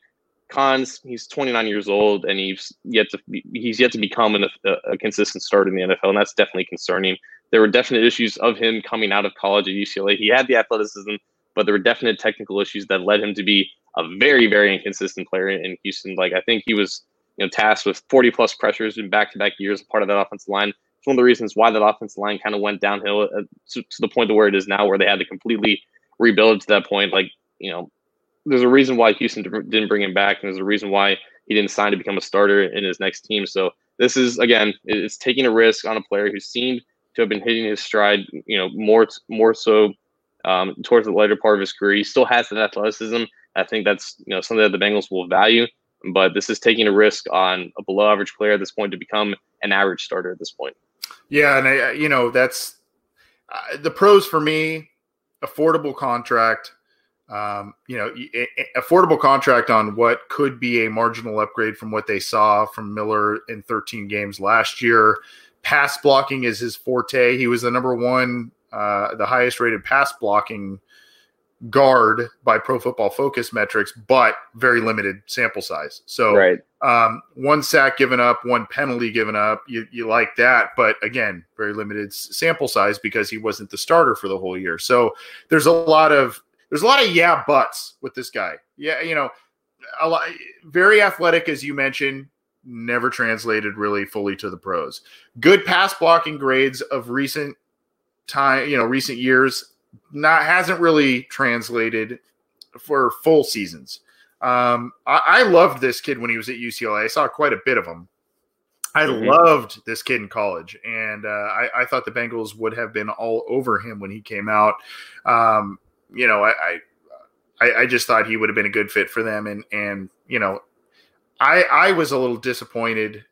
Cons, he's 29 years old and he's yet to be, he's yet to become an, a, a consistent starter in the NFL, and that's definitely concerning. There were definite issues of him coming out of college at UCLA. He had the athleticism, but there were definite technical issues that led him to be a very, very inconsistent player in Houston. Like I think he was, you know, tasked with 40 plus pressures in back-to-back years, part of that offensive line. It's one of the reasons why that offensive line kind of went downhill uh, to, to the point to where it is now, where they had to completely rebuild to that point. Like you know, there's a reason why Houston didn't bring him back, and there's a reason why he didn't sign to become a starter in his next team. So this is again, it's taking a risk on a player who seemed to have been hitting his stride, you know, more more so um, towards the later part of his career. He still has that athleticism. I think that's you know something that the Bengals will value. But this is taking a risk on a below average player at this point to become an average starter at this point. Yeah, and I, you know that's uh, the pros for me. Affordable contract um, you know, affordable contract on what could be a marginal upgrade from what they saw from Miller in 13 games last year. Pass blocking is his forte. He was the number one, uh, the highest rated pass blocking guard by Pro Football Focus metrics, but very limited sample size. So, right. um, one sack given up, one penalty given up. You, you like that, but again, very limited sample size because he wasn't the starter for the whole year. So, there's a lot of there's a lot of yeah buts with this guy. Yeah, you know, a lot very athletic as you mentioned, never translated really fully to the pros. Good pass blocking grades of recent time, you know, recent years, not hasn't really translated for full seasons. Um, I, I loved this kid when he was at UCLA. I saw quite a bit of him. I mm-hmm. loved this kid in college, and uh, I, I, thought the Bengals would have been all over him when he came out. Um, you know, I, I, I just thought he would have been a good fit for them, and and you know, I I was a little disappointed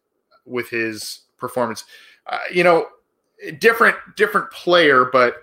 with his performance. Uh, you know, different different player, but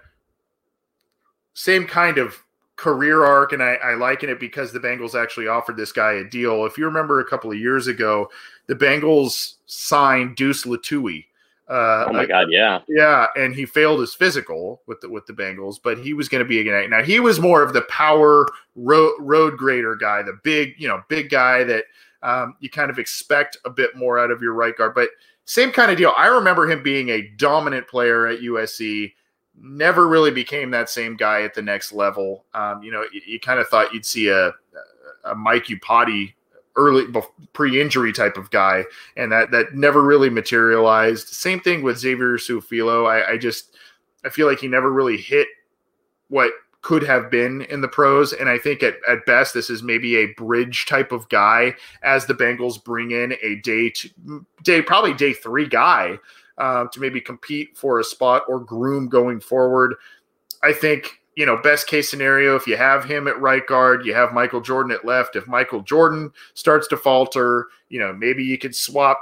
same kind of career arc, and I, I liken it because the Bengals actually offered this guy a deal. If you remember a couple of years ago, the Bengals signed Deuce Lutui Uh, oh my god, yeah, yeah, and he failed his physical with the with the Bengals, but he was going to be a guy. Now he was more of the power road road grader guy, the big you know big guy that um, you kind of expect a bit more out of your right guard. But same kind of deal. I remember him being a dominant player at USC. Never really became that same guy at the next level. Um, you know, you, you kind of thought you'd see a, a Mike Iupati early pre-injury type of guy, and that that never really materialized. Same thing with Xavier Su'a-Filo. I, I just I feel like he never really hit what could have been in the pros. And I think at, at best, this is maybe a bridge type of guy as the Bengals bring in a day to day, probably day three guy uh, to maybe compete for a spot or groom going forward. I think you know, best case scenario, if you have him at right guard, you have Michael Jordan at left. If Michael Jordan starts to falter, you know, maybe you could swap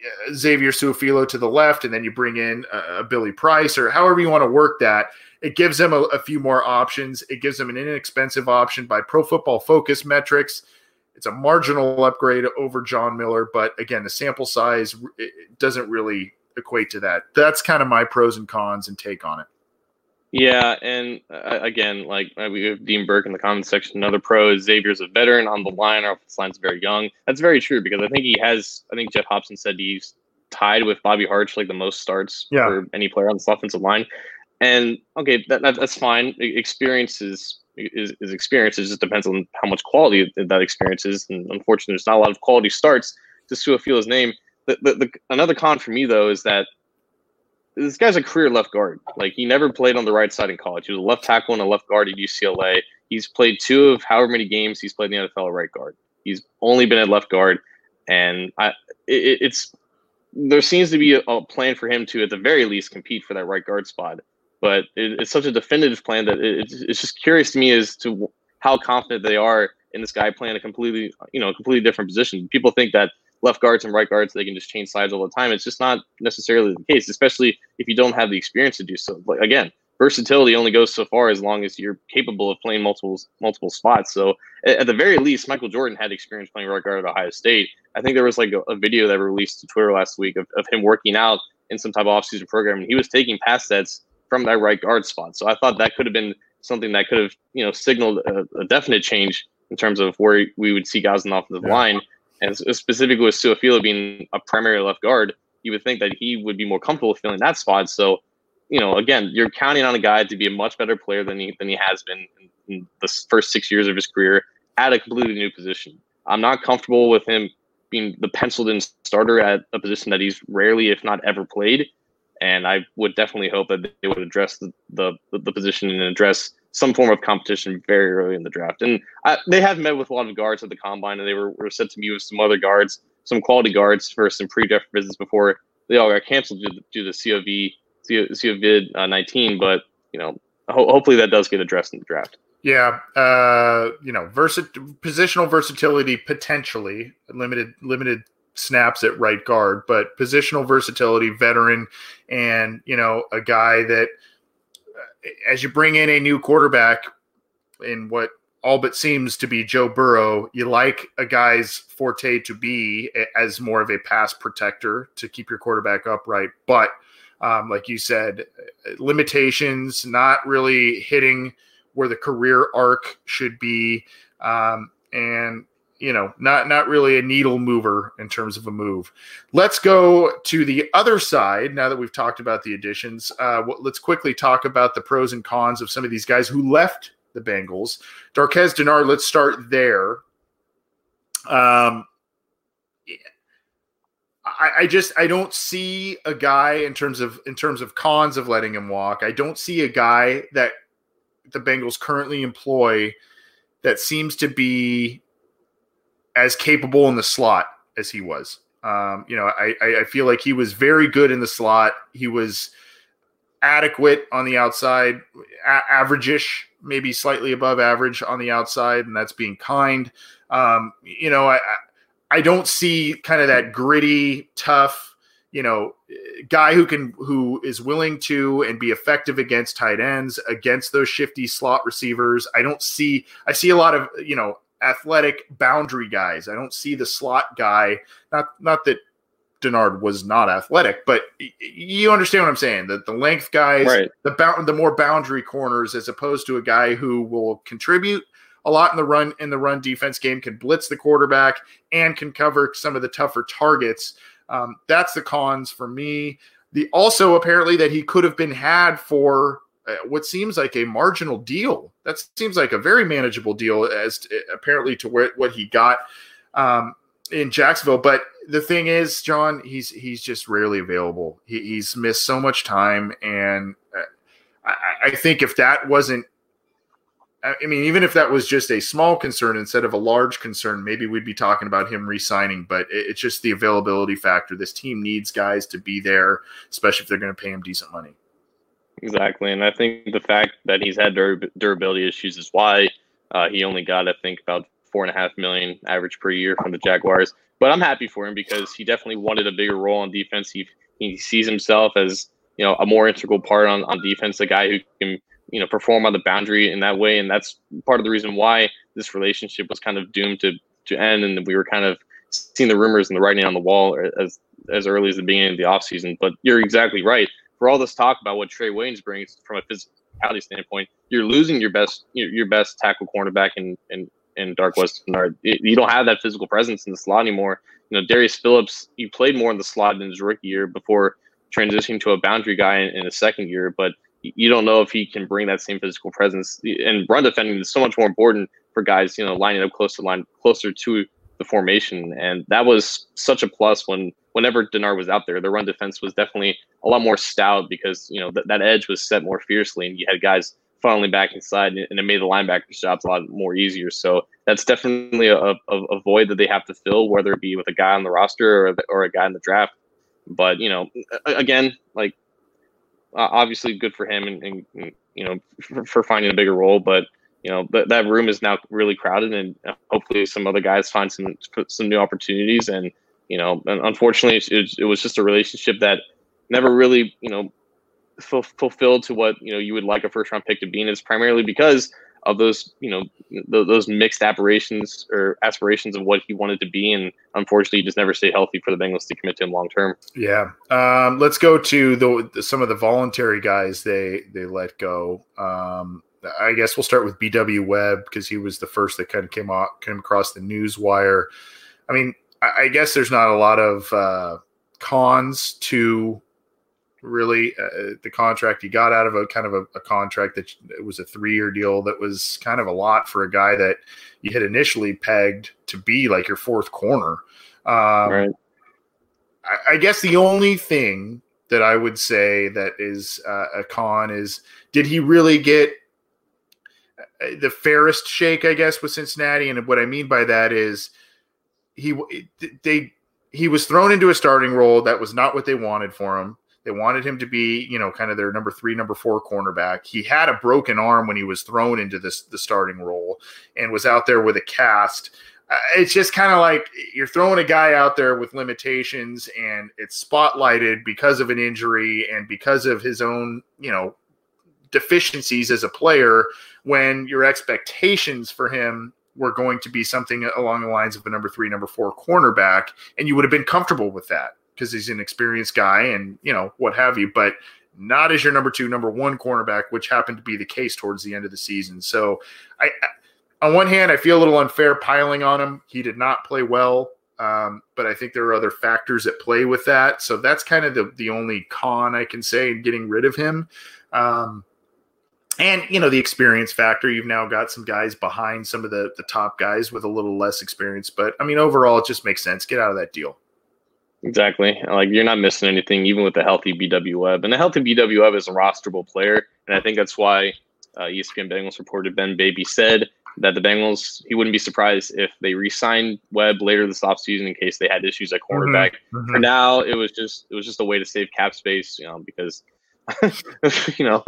uh, Xavier Su'a-Filo to the left, and then you bring in a Billy Price or however you want to work that. It gives them a, a, few more options. It gives them an inexpensive option by Pro Football Focus metrics. It's a marginal upgrade over John Miller, but again, the sample size doesn't really equate to that. That's kind of my pros and cons and take on it. Yeah, and uh, again, like uh, we have Dean Burke in the comment section. Another pro is Xavier's a veteran on the line. Our offensive line's very young. That's very true because I think he has. I think Geoff Hobson said he's tied with Bobby for like the most starts yeah. for any player on this offensive line. And okay, that, that that's fine. Experience is, is is experience. It just depends on how much quality that experience is. And unfortunately, there's not a lot of quality starts to Su'a-Filo's name. The, the, the another con for me though is that this guy's a career left guard. Like he never played on the right side in college. He was a left tackle and a left guard at UCLA. He's played two of however many games he's played in the NFL right guard. He's only been at left guard, and I it, it's there seems to be a, a, plan for him to at the very least compete for that right guard spot. But it, it's such a definitive plan that it, it's just curious to me as to how confident they are in this guy playing a completely you know completely different position. People think that left guards and right guards they can just change sides all the time. It's just not necessarily the case, especially if you don't have the experience to do so. Like again, versatility only goes so far as long as you're capable of playing multiple multiple spots. So at, the very least, Michael Jordan had experience playing right guard at Ohio State. I think there was like a, a video that released to Twitter last week of, of him working out in some type of offseason program, and he was taking pass sets from that right guard spot. So I thought that could have been something that could have you know signaled a, a definite change in terms of where we would see guys in the offensive yeah. line and specifically with Su'a-Filo being a primary left guard, you would think that he would be more comfortable filling that spot. So, you know, again, you're counting on a guy to be a much better player than he than he has been in, in the first six years of his career at a completely new position. I'm not comfortable with him being the penciled in starter at a position that he's rarely, if not ever, played. And I would definitely hope that they would address the, the, the position and address some form of competition very early in the draft. And I, they have met with a lot of guards at the combine, and they were, were said to meet with some other guards, some quality guards for some pre-draft visits before they all got canceled due to, to COV, COVID uh, 19. But, you know, ho- hopefully that does get addressed in the draft. Yeah, uh, you know, versi- positional versatility potentially limited limited snaps at right guard, but positional versatility, veteran, and you know, a guy that – as you bring in a new quarterback in what all but seems to be Joe Burrow, you like a guy's forte to be as more of a pass protector to keep your quarterback upright. But um, like you said, limitations, not really hitting where the career arc should be. Um, and you know, not not really a needle mover in terms of a move. Let's go to the other side now that we've talked about the additions. Uh, let's quickly talk about the pros and cons of some of these guys who left the Bengals. Darqueze Dennard, let's start there. Um, I, I just I don't see a guy in terms of in terms of cons of letting him walk. I don't see a guy that the Bengals currently employ that seems to be as capable in the slot as he was. Um, you know, I, I feel like he was very good in the slot. He was adequate on the outside, a- average-ish, maybe slightly above average on the outside, and that's being kind. Um, you know, I I don't see kind of that gritty, tough, you know, guy who can who is willing to and be effective against tight ends, against those shifty slot receivers. I don't see. I see a lot of you know athletic boundary guys. I don't see the slot guy. Not not that Dennard was not athletic, but you understand what I'm saying. That the length guys, right. the the more boundary corners, as opposed to a guy who will contribute a lot in the run in the run defense game, can blitz the quarterback and can cover some of the tougher targets. Um, that's the cons for me. The also apparently that he could have been had for what seems like a marginal deal. That seems like a very manageable deal as to, apparently to where, what he got um, in Jacksonville. But the thing is, John, he's he's just rarely available. He, he's missed so much time, and uh, I, I think if that wasn't I mean, even if that was just a small concern instead of a large concern, maybe we'd be talking about him resigning. But it's just the availability factor. This team needs guys to be there, especially if they're going to pay him decent money. Exactly, and I think the fact that he's had dur- durability issues is why uh, he only got, I think, about four and a half million average per year from the Jaguars. But I'm happy for him because he definitely wanted a bigger role on defense. He he sees himself as you know a more integral part on, on defense, a guy who can you know perform on the boundary in that way, and that's part of the reason why this relationship was kind of doomed to to end, and we were kind of seeing the rumors and the writing on the wall as as early as the beginning of the offseason. But you're exactly right for all this talk about what Trae Waynes brings from a physicality standpoint, you're losing your best your, best tackle cornerback in in, in Darqueze Dennard. You don't have that physical presence in the slot anymore. You know, Darius Phillips, he played more in the slot in his rookie year before transitioning to a boundary guy in, in his second year, but you don't know if he can bring that same physical presence. And run defending is so much more important for guys, you know, lining up close to line closer to the formation. And that was such a plus when whenever Dennard was out there, the run defense was definitely a lot more stout because you know th- that edge was set more fiercely, and you had guys funneling back inside, and it made the linebackers' jobs a lot more easier. So that's definitely a, a, a void that they have to fill, whether it be with a guy on the roster or, or a guy in the draft. But you know, again, like obviously good for him, and, and you know for, for, finding a bigger role, but. You know that that room is now really crowded, and uh, hopefully some other guys find some some new opportunities. And you know, and unfortunately, it, it was just a relationship that never really, you know, f- fulfilled to what you know you would like a first round pick to be, and it's primarily because of those, you know, th- those mixed aspirations or aspirations of what he wanted to be, and unfortunately, he just never stayed healthy for the Bengals to commit to him long term. Yeah, um, let's go to the, the, some of the voluntary guys they they let go. Um, I guess we'll start with B.W. Webb because he was the first that kind of came off, came across the news wire. I mean, I, guess there's not a lot of uh, cons to really uh, the contract he got out of a kind of a, a contract that it was a three year deal that was kind of a lot for a guy that you had initially pegged to be like your fourth corner. Um, right. I, I, guess the only thing that I would say that is uh, a con is did he really get uh, the fairest shake, I guess, with Cincinnati? And what I mean by that is he they he was thrown into a starting role that was not what they wanted for him. They wanted him to be, you know, kind of their number three, number four cornerback. He had a broken arm when he was thrown into this the starting role and was out there with a cast. Uh, it's just kind of like you're throwing a guy out there with limitations, and it's spotlighted because of an injury and because of his own, you know, deficiencies as a player. When your expectations for him were going to be something along the lines of a number three, number four cornerback, and you would have been comfortable with that because he's an experienced guy and you know what have you, but not as your number two, number one cornerback, which happened to be the case towards the end of the season. So, I, on one hand, I feel a little unfair piling on him. He did not play well, um, but I think there are other factors at play with that. So that's kind of the the only con I can say in getting rid of him. Um, and you know the experience factor you've now got some guys behind some of the the top guys with a little less experience but i mean overall it just makes sense. Get out of that deal. Exactly. Like you're not missing anything even with the healthy bw webb. And the healthy bw webb is a rosterable player and i think that's why uh, espn bengals reporter ben baby said that the bengals he wouldn't be surprised if they re-signed webb later this offseason in case they had issues at mm-hmm. cornerback. Mm-hmm. for now it was just it was just a way to save cap space you know because you know,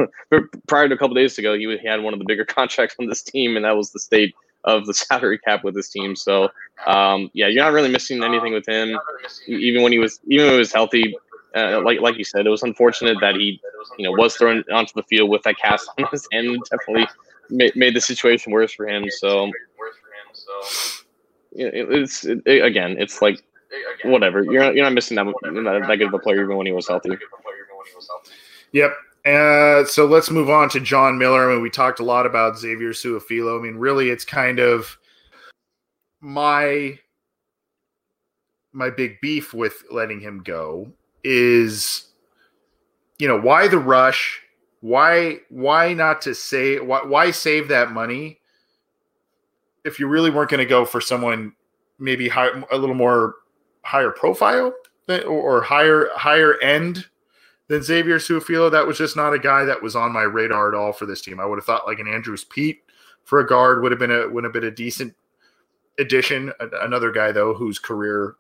prior to a couple days ago, he had one of the bigger contracts on this team, and that was the state of the salary cap with this team. So, um, yeah, you're not really missing anything with him. Even when he was, even when he was healthy, uh, like like you said, it was unfortunate that he, you know, was thrown onto the field with that cast on his hand. Definitely made, made the situation worse for him. So, it, it's it, again, it's like whatever. You're not, you're not missing that, that good of a player even when he was healthy. Yep. Uh, so let's move on to John Miller. I mean, we talked a lot about Xavier Su'a-Filo. I mean, really, it's kind of my my big beef with letting him go is, you know, why the rush? Why why not to say why why save that money if you really weren't going to go for someone maybe high, a little more higher profile or higher higher end than Xavier Su'a-Filo. That was just not a guy that was on my radar at all for this team. I would have thought like an Andrus Peat for a guard would have been a would have been a decent addition. Another guy though whose career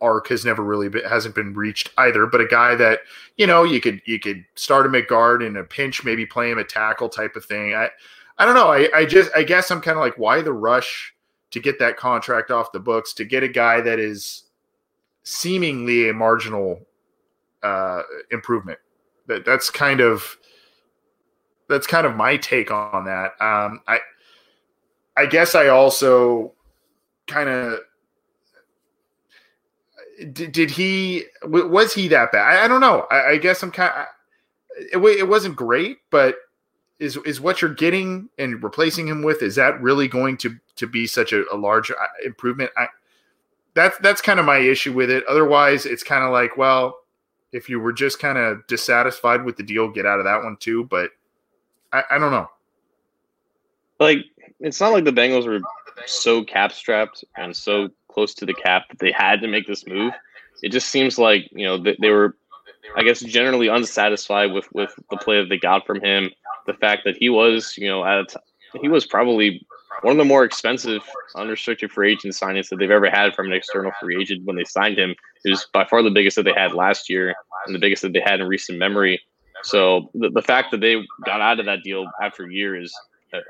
arc has never really been hasn't been reached either. But a guy that you know you could you could start him at guard in a pinch, maybe play him at tackle type of thing. I I don't know. I I just I guess I'm kind of like why the rush to get that contract off the books to get a guy that is seemingly a marginal uh, improvement. That that's kind of that's kind of my take on that. Um, I I guess I also kind of did, did he was he that bad? I, I don't know. I, I, guess I'm kind of it, it wasn't great, but is is what you're getting and replacing him with is that really going to to be such a, a large uh, improvement? I, that's that's kind of my issue with it. Otherwise, it's kind of like, well, if you were just kind of dissatisfied with the deal, get out of that one too. But I, I don't know. Like it's not like the Bengals were so cap strapped and so close to the cap that they had to make this move. It just seems like you know they, they were, I guess, generally unsatisfied with with the play that they got from him. The fact that he was, you know, at he was probably one of the more expensive unrestricted free agent signings that they've ever had from an external free agent when they signed him. It was by far the biggest that they had last year and the biggest that they had in recent memory. So the, the fact that they got out of that deal after a year is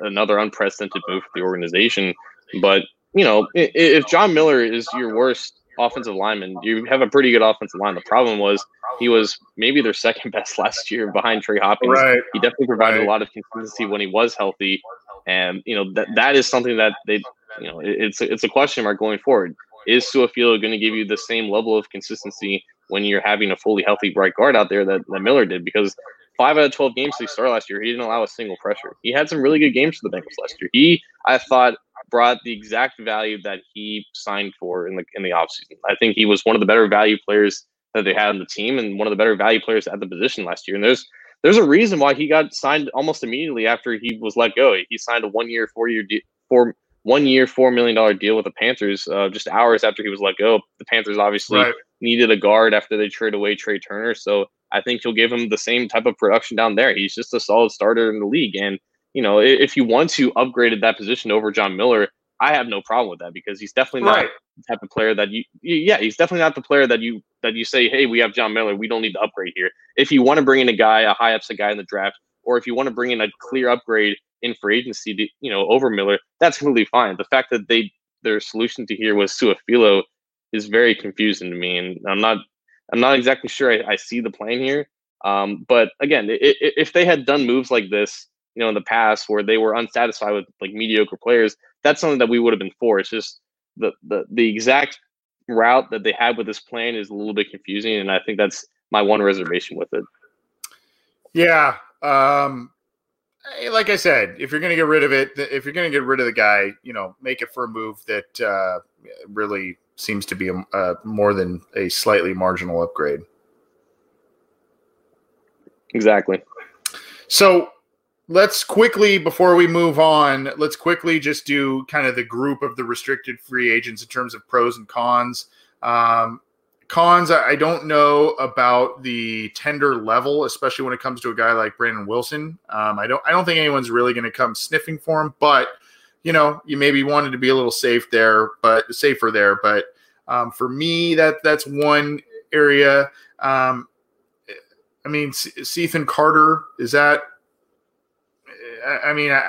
another unprecedented move for the organization. But, you know, if John Miller is your worst offensive lineman, you have a pretty good offensive line. The problem was he was maybe their second best last year behind Trey Hopkins. Right. He definitely provided right. a lot of consistency when he was healthy. And you know that that is something that they, you know, it's a, it's a question mark going forward. Is Su'a-Filo going to give you the same level of consistency when you're having a fully healthy right guard out there that, that Miller did? Because five out of twelve games he started last year, he didn't allow a single pressure. He had some really good games for the Bengals last year. He, I thought, brought the exact value that he signed for in the in the offseason. I think he was one of the better value players that they had on the team and one of the better value players at the position last year. And there's there's a reason why he got signed almost immediately after he was let go. He signed a one year, four year, de- four one year, four million dollar deal with the Panthers uh, just hours after he was let go. The Panthers obviously right. needed a guard after they traded away Trai Turner, so I think he'll give him the same type of production down there. He's just a solid starter in the league, and you know if you want to upgrade at that position over John Miller, I have no problem with that because he's definitely not right. the type of player that you, yeah, he's definitely not the player that you that you say, hey, we have John Miller, we don't need to upgrade here. If you want to bring in a guy, a high upside guy in the draft, or if you want to bring in a clear upgrade in free agency, to, you know, over Miller, that's completely fine. The fact that they their solution to here was Su'a-Filo is very confusing to me, and I'm not I'm not exactly sure I, I see the plan here. Um, but again, it, it, if they had done moves like this, you know, in the past where they were unsatisfied with like mediocre players, that's something that we would have been for. It's just the the the exact route that they had with this plan is a little bit confusing, and I think that's my one reservation with it. Yeah, um, like I said, if you're going to get rid of it, if you're going to get rid of the guy, you know, make it for a move that uh, really seems to be a, uh, more than a slightly marginal upgrade. Exactly. So let's quickly before we move on let's quickly just do kind of the group of the restricted free agents in terms of pros and cons. Um, cons i don't know about the tender level especially when it comes to a guy like brandon wilson. Um, i don't i don't think anyone's really going to come sniffing for him but you know you maybe wanted to be a little safe there but safer there but um, for me that that's one area. Um, i mean Cethan carter is that I mean, I,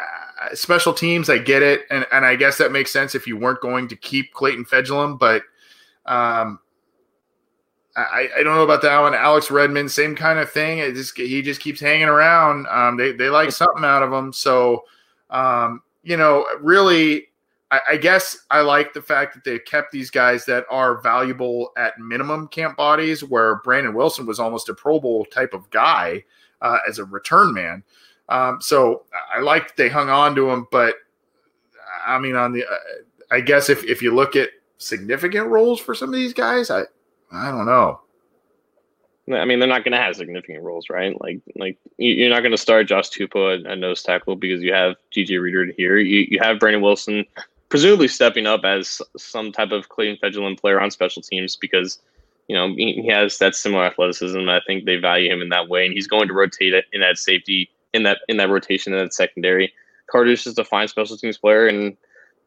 special teams, I get it, and and I guess that makes sense if you weren't going to keep Clayton Fejedelem, but um, I, I don't know about that one. Alex Redmond, same kind of thing. It just he just keeps hanging around. Um, they they like something out of him, so um, you know, really, I, I guess I like the fact that they kept these guys that are valuable at minimum camp bodies, where Brandon Wilson was almost a Pro Bowl type of guy uh, as a return man. Um, so I like they hung on to him, but I mean, on the, uh, I guess if if you look at significant roles for some of these guys, I I don't know. I mean, they're not going to have significant roles, right? Like, like you're not going to start Josh Tupou at, nose tackle because you have DJ Reader here. You you have Brandon Wilson presumably stepping up as some type of Clayton Fejedelem player on special teams because you know he, he has that similar athleticism. I think they value him in that way, and he's going to rotate in that safety in that in that rotation in that secondary. Carter's just a fine special teams player, and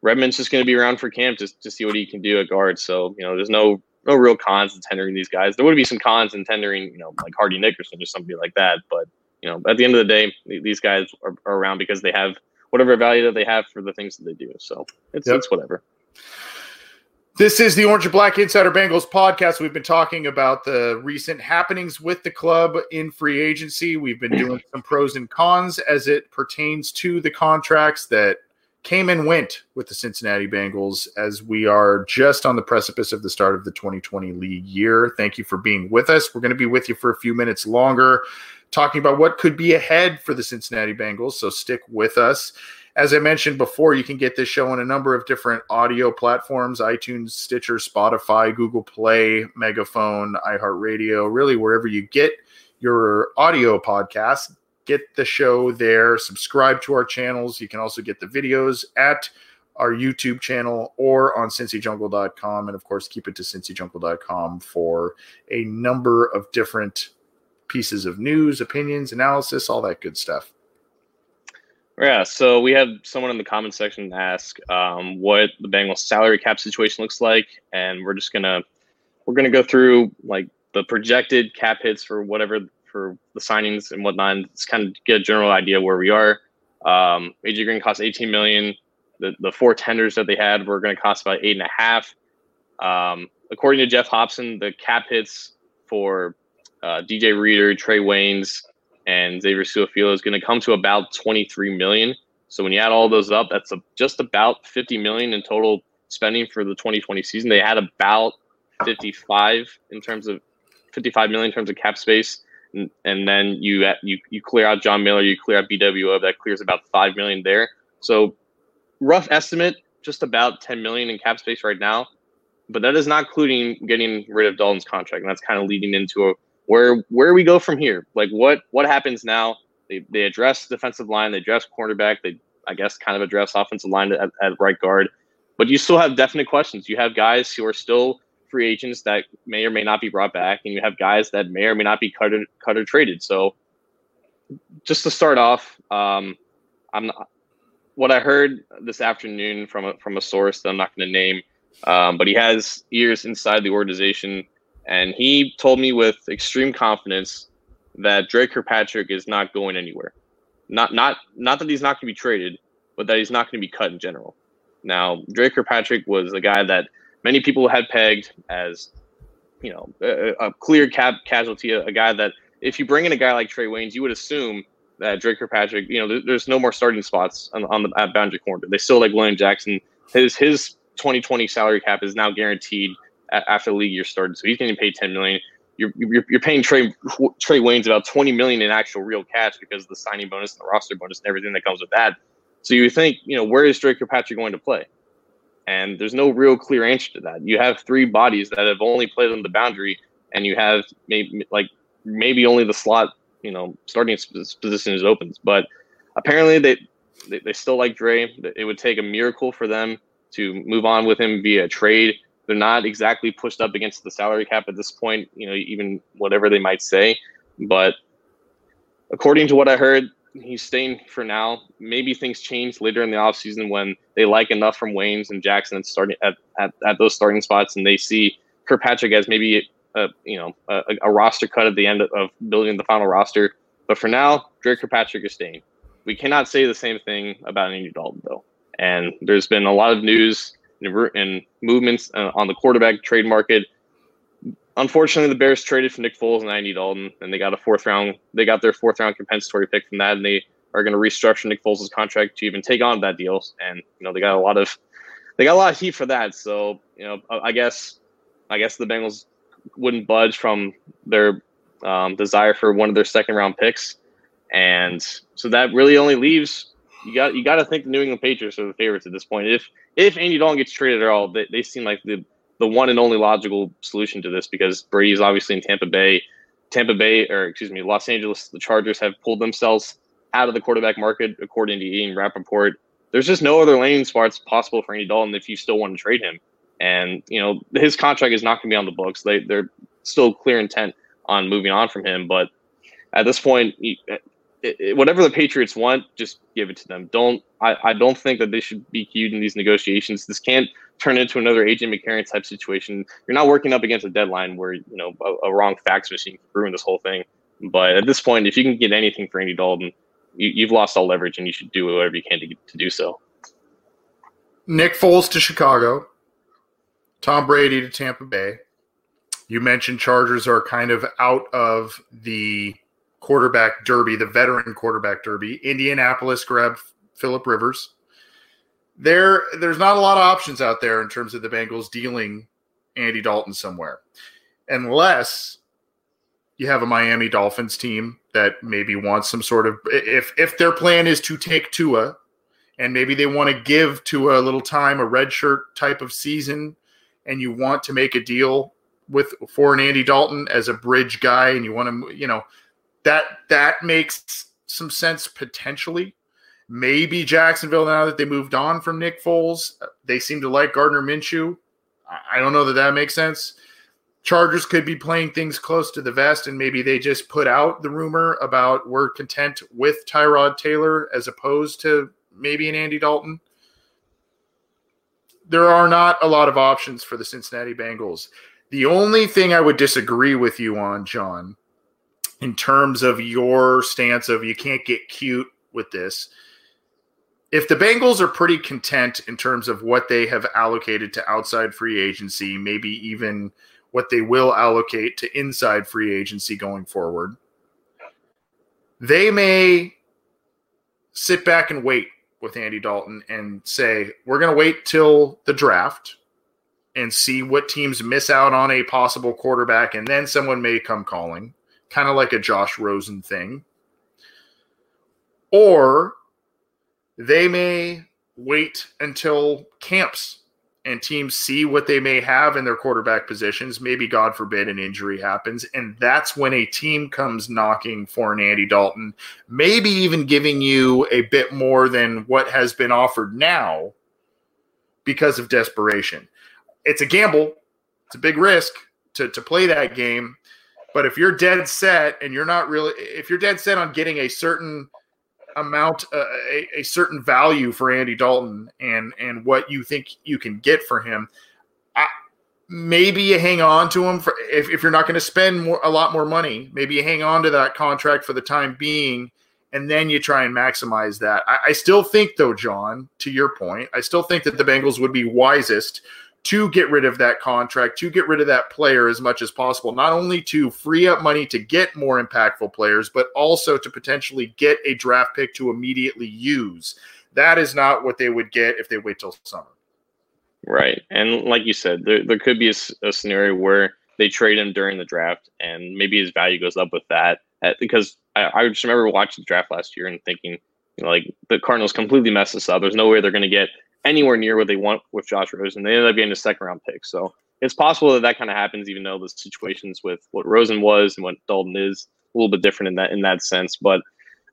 Redmond's just going to be around for camp just to see what he can do at guard. So you know, there's no no real cons in tendering these guys. There would be some cons in tendering, you know, like Hardy Nickerson or somebody like that. But you know, at the end of the day, these guys are, are around because they have whatever value that they have for the things that they do. So it's yep. it's whatever. This is the Orange and Black Insider Bengals podcast. We've been talking about the recent happenings with the club in free agency. We've been doing some pros and cons as it pertains to the contracts that came and went with the Cincinnati Bengals as we are just on the precipice of the start of the 2020 league year. Thank you for being with us. We're going to be with you for a few minutes longer, talking about what could be ahead for the Cincinnati Bengals. So stick with us. As I mentioned before, you can get this show on a number of different audio platforms iTunes, Stitcher, Spotify, Google Play, Megaphone, iHeartRadio, really wherever you get your audio podcast get the show there. Subscribe to our channels. You can also get the videos at our YouTube channel or on cincyjungle.com. And of course, keep it to cincyjungle.com for a number of different pieces of news, opinions, analysis, all that good stuff. Yeah, so we have someone in the comment section ask um, what the Bengals salary cap situation looks like, and we're just gonna we're gonna go through like the projected cap hits for whatever for the signings and whatnot. And just kind of get a general idea where we are. Um, AJ Green cost 18 million. The the four tenders that they had were going to cost about eight and a half. Um, according to Geoff Hobson, the cap hits for uh, DJ Reader, Trae Waynes, and Xavier Su'a-Filo is going to come to about 23 million. So when you add all those up, that's a, just about 50 million in total spending for the 2020 season. They had about 55 in terms of 55 million in terms of cap space and, and then you you you clear out John Miller, you clear out BWO, that clears about five million there. So rough estimate, just about 10 million in cap space right now. But that is not including getting rid of Dalton's contract. And that's kind of leading into a, where where we go from here. Like what what happens now? They they address defensive line, they address cornerback, they I guess kind of address offensive line at, at right guard. But you still have definite questions. You have guys who are still free agents that may or may not be brought back, and you have guys that may or may not be cut or, cut or traded. So, just to start off, um, I'm not, what I heard this afternoon from a, from a source that I'm not going to name, um, but he has ears inside the organization, and he told me with extreme confidence that Dre Kirkpatrick is not going anywhere. Not not not that he's not going to be traded, but that he's not going to be cut in general. Now, Dre Kirkpatrick was a guy that many people had pegged as, you know, a, a clear cap casualty, a, a, guy that if you bring in a guy like Trae Waynes, you would assume that Dre Kirkpatrick, you know, there, there's no more starting spots on, on the at boundary corner. They still like William Jackson. His his 2020 salary cap is now guaranteed after the league year started, so he's getting paid 10 million. You're, you're, you're paying Trey Trae Waynes about 20 million in actual real cash because of the signing bonus and the roster bonus and everything that comes with that. So you think, you know, where is Dre Kirkpatrick going to play? And there's no real clear answer to that. You have three bodies that have only played on the boundary, and you have maybe like maybe only the slot, you know, starting position is opens. But apparently they, they still like Dre. It would take a miracle for them to move on with him via trade. They're not exactly pushed up against the salary cap at this point, you know, even whatever they might say. But according to what I heard, he's staying for now. Maybe things change later in the offseason when they like enough from Waynes and Jackson starting at, at, at those starting spots and they see Kirkpatrick as maybe a, you know a, a roster cut at the end of, of building the final roster. But for now, Dre Kirkpatrick is staying. We cannot say the same thing about Andy Dalton though. And there's been a lot of news and movements uh, on the quarterback trade market unfortunately, the Bears traded for Nick Foles and Andy Dalton, and they got a fourth round. They got their fourth round compensatory pick from that, and they are going to restructure Nick Foles' contract to even take on that deal. And you know, they got a lot of they got a lot of heat for that. So you know, I guess I guess the Bengals wouldn't budge from their um, desire for one of their second round picks, and so that really only leaves you got you got to think the New England Patriots are the favorites at this point. If if Andy Dalton gets traded at all, they, they seem like the the one and only logical solution to this because Brady is obviously in Tampa Bay. Tampa Bay, or excuse me, Los Angeles, the Chargers have pulled themselves out of the quarterback market, according to Ian Rapoport. There's just no other landing spots possible for Andy Dalton if you still want to trade him. And, you know, his contract is not going to be on the books. They, they're still clear intent on moving on from him. But at this point, it, whatever the Patriots want, just give it to them. Don't I, I don't think that they should be cued in these negotiations. This can't turn into another AJ McCarron type situation. You're not working up against a deadline where you know a, a wrong fax machine can ruin this whole thing. But at this point, if you can get anything for Andy Dalton, you, have lost all leverage, and you should do whatever you can to, to do so. Nick Foles to Chicago, Tom Brady to Tampa Bay. You mentioned Chargers are kind of out of the quarterback derby, the veteran quarterback derby. Indianapolis grabbed Philip Rivers. There, there's not a lot of options out there in terms of the Bengals dealing Andy Dalton somewhere, unless you have a Miami Dolphins team that maybe wants some sort of if if their plan is to take Tua and maybe they want to give Tua a little time, a red shirt type of season, and you want to make a deal with for an Andy Dalton as a bridge guy, and you want to, you know, that that makes some sense potentially. Maybe Jacksonville now that they moved on from Nick Foles, uh, they seem to like Gardner Minshew. I don't know that that makes sense. Chargers could be playing things close to the vest, and maybe they just put out the rumor about we're content with Tyrod Taylor as opposed to maybe an Andy Dalton. There are not a lot of options for the Cincinnati Bengals. The only thing I would disagree with you on, John, in terms of your stance of you can't get cute with this. If the Bengals are pretty content in terms of what they have allocated to outside free agency, maybe even what they will allocate to inside free agency going forward, they may sit back and wait with Andy Dalton and say, we're going to wait till the draft and see what teams miss out on a possible quarterback, and then someone may come calling kind of like a Josh Rosen thing. Or they may wait until camps and teams see what they may have in their quarterback positions. Maybe, God forbid, an injury happens. And that's when a team comes knocking for an Andy Dalton, maybe even giving you a bit more than what has been offered now because of desperation. It's a gamble, it's a big risk to, to play that game. But if you're dead set and you're not really, if you're dead set on getting a certain amount, uh, a, a, certain value for Andy Dalton and and what you think you can get for him, I, maybe you hang on to him for if, if you're not going to spend more, a lot more money. Maybe you hang on to that contract for the time being, and then you try and maximize that. I, I still think, though, John, to your point, I still think that the Bengals would be wisest to get rid of that contract, to get rid of that player as much as possible, not only to free up money to get more impactful players, but also to potentially get a draft pick to immediately use. That is not what they would get if they wait till summer. Right. And like you said, there, there could be a, a scenario where they trade him during the draft and maybe his value goes up with that. At, because I, I just remember watching the draft last year and thinking, you know, like the Cardinals completely messed this up. There's no way they're going to get anywhere near what they want with Josh Rosen. They ended up getting a second round pick. So it's possible that that kind of happens, even though the situations with what Rosen was and what Dalton is a little bit different in that in that sense. But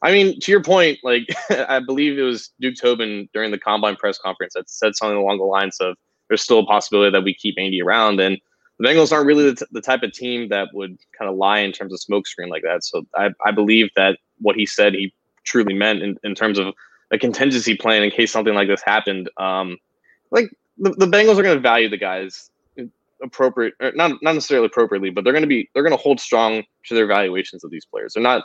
I mean, to your point, like I believe it was Duke Tobin during the combine press conference that said something along the lines of there's still a possibility that we keep Andy around. And the Bengals aren't really the, t- the type of team that would kind of lie in terms of smokescreen like that. So I, I believe that what he said, he truly meant in, in terms of a contingency plan in case something like this happened. Um, like the, the Bengals are going to value the guys appropriate, not not necessarily appropriately, but they're going to be they're going to hold strong to their valuations of these players. They're not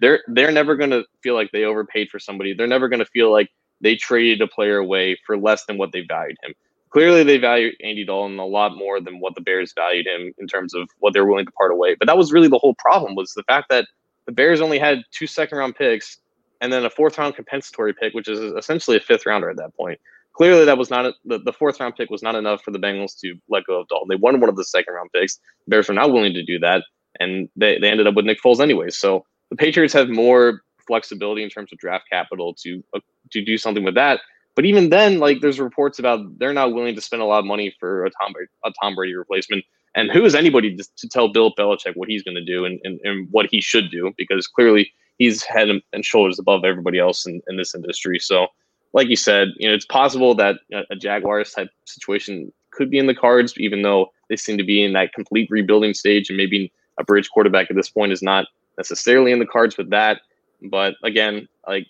they're they're never going to feel like they overpaid for somebody. They're never going to feel like they traded a player away for less than what they valued him. Clearly, they value Andy Dalton a lot more than what the Bears valued him in terms of what they're willing to part away. But that was really the whole problem was the fact that the Bears only had two second round picks and then a fourth round compensatory pick, which is essentially a fifth rounder at that point. clearly that was not a, the, the fourth round pick was not enough for the Bengals to let go of Dalton. They won one of the second round picks. Bears were not willing to do that, and they, they ended up with Nick Foles anyway. So the Patriots have more flexibility in terms of draft capital to uh, to do something with that. But even then, like there's reports about they're not willing to spend a lot of money for a Tom a Tom Brady replacement. And who is anybody to, to tell Bill Belichick what he's going to do and, and, and what he should do? Because clearly he's head and shoulders above everybody else in, in this industry. So, like you said, you know, it's possible that a Jaguars type situation could be in the cards, even though they seem to be in that complete rebuilding stage, and maybe a bridge quarterback at this point is not necessarily in the cards with that. But again, like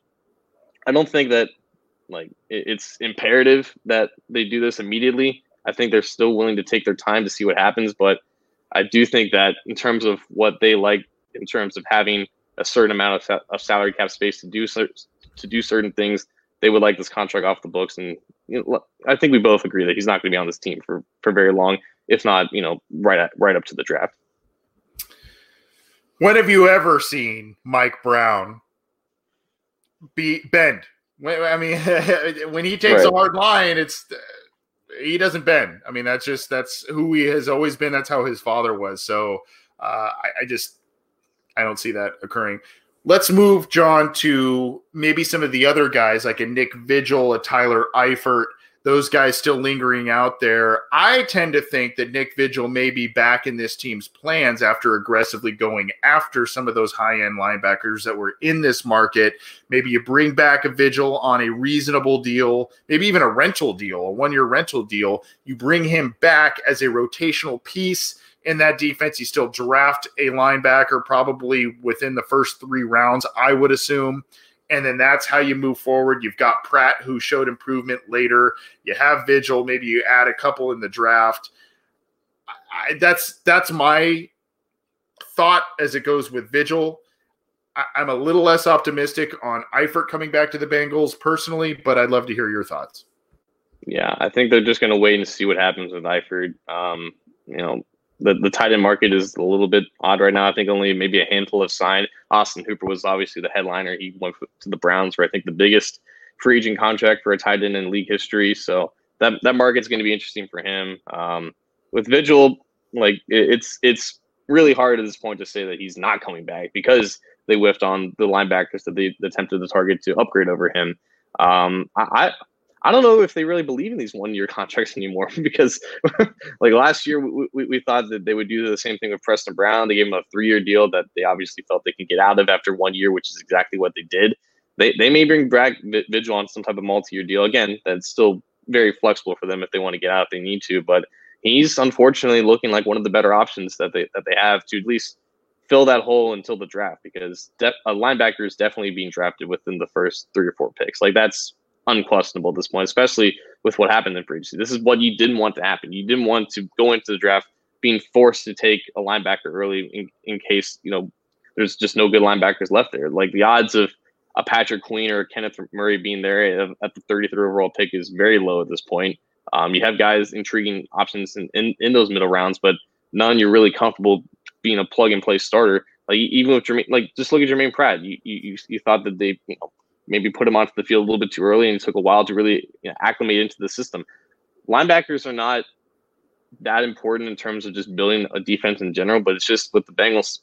I don't think that like it's imperative that they do this immediately. I think they're still willing to take their time to see what happens, but I do think that in terms of what they like, in terms of having a certain amount of, of salary cap space to do to do certain things, they would like this contract off the books. And you know, I think we both agree that he's not going to be on this team for for very long, if not, you know, right at, right up to the draft. When have you ever seen Mike Brown be bend? I mean, when he takes right. a hard line, it's he doesn't bend. I mean, that's just that's who he has always been. That's how his father was. So uh, I, I just I don't see that occurring. Let's move, John, to maybe some of the other guys like a Nick Vigil, a Tyler Eifert those guys still lingering out there. I tend to think that Nick Vigil may be back in this team's plans after aggressively going after some of those high end linebackers that were in this market. Maybe you bring back a Vigil on a reasonable deal, maybe even a rental deal, a one year rental deal. You bring him back as a rotational piece in that defense. You still draft a linebacker probably within the first three rounds, I would assume and then that's how you move forward. You've got Pratt who showed improvement later. You have Vigil. Maybe you add a couple in the draft. I, that's that's my thought as it goes with Vigil. I, am a little less optimistic on Eifert coming back to the Bengals personally, but I'd love to hear your thoughts. Yeah, I think they're just going to wait and see what happens with Eifert. Um, you know, the, the tight end market is a little bit odd right now. I think only maybe a handful have signed. Austin Hooper was obviously the headliner. He went to the Browns for I think the biggest free agent contract for a tight end in league history. So that that market's going to be interesting for him. Um, with Vigil, like it's it's really hard at this point to say that he's not coming back because they whiffed on the linebackers that they attempted to target to upgrade over him. Um, I I don't know if they really believe in these one year contracts anymore because, like last year, we, we, we, thought that they would do the same thing with Preston Brown. They gave him a three year deal that they obviously felt they could get out of after one year, which is exactly what they did. They, they may bring Brad Vigil on some type of multi year deal. Again, that's still very flexible for them if they want to get out if they need to. But he's unfortunately looking like one of the better options that they, that they have to at least fill that hole until the draft because a linebacker is definitely being drafted within the first three or four picks. Like that's unquestionable at this point, especially with what happened in previously. This is what you didn't want to happen. You didn't want to go into the draft being forced to take a linebacker early in, in case, you know, there's just no good linebackers left there. Like the odds of a Patrick Queen or Kenneth Murray being there at the 33rd overall pick is very low at this point. Um, you have guys intriguing options in, in, in those middle rounds, but none you're really comfortable being a plug and play starter. Like even with Germaine, like just look at Germaine Pratt. You you you thought that they you know maybe put him onto the field a little bit too early and it took a while to really you know, acclimate into the system. Linebackers are not that important in terms of just building a defense in general, but it's just with the Bengals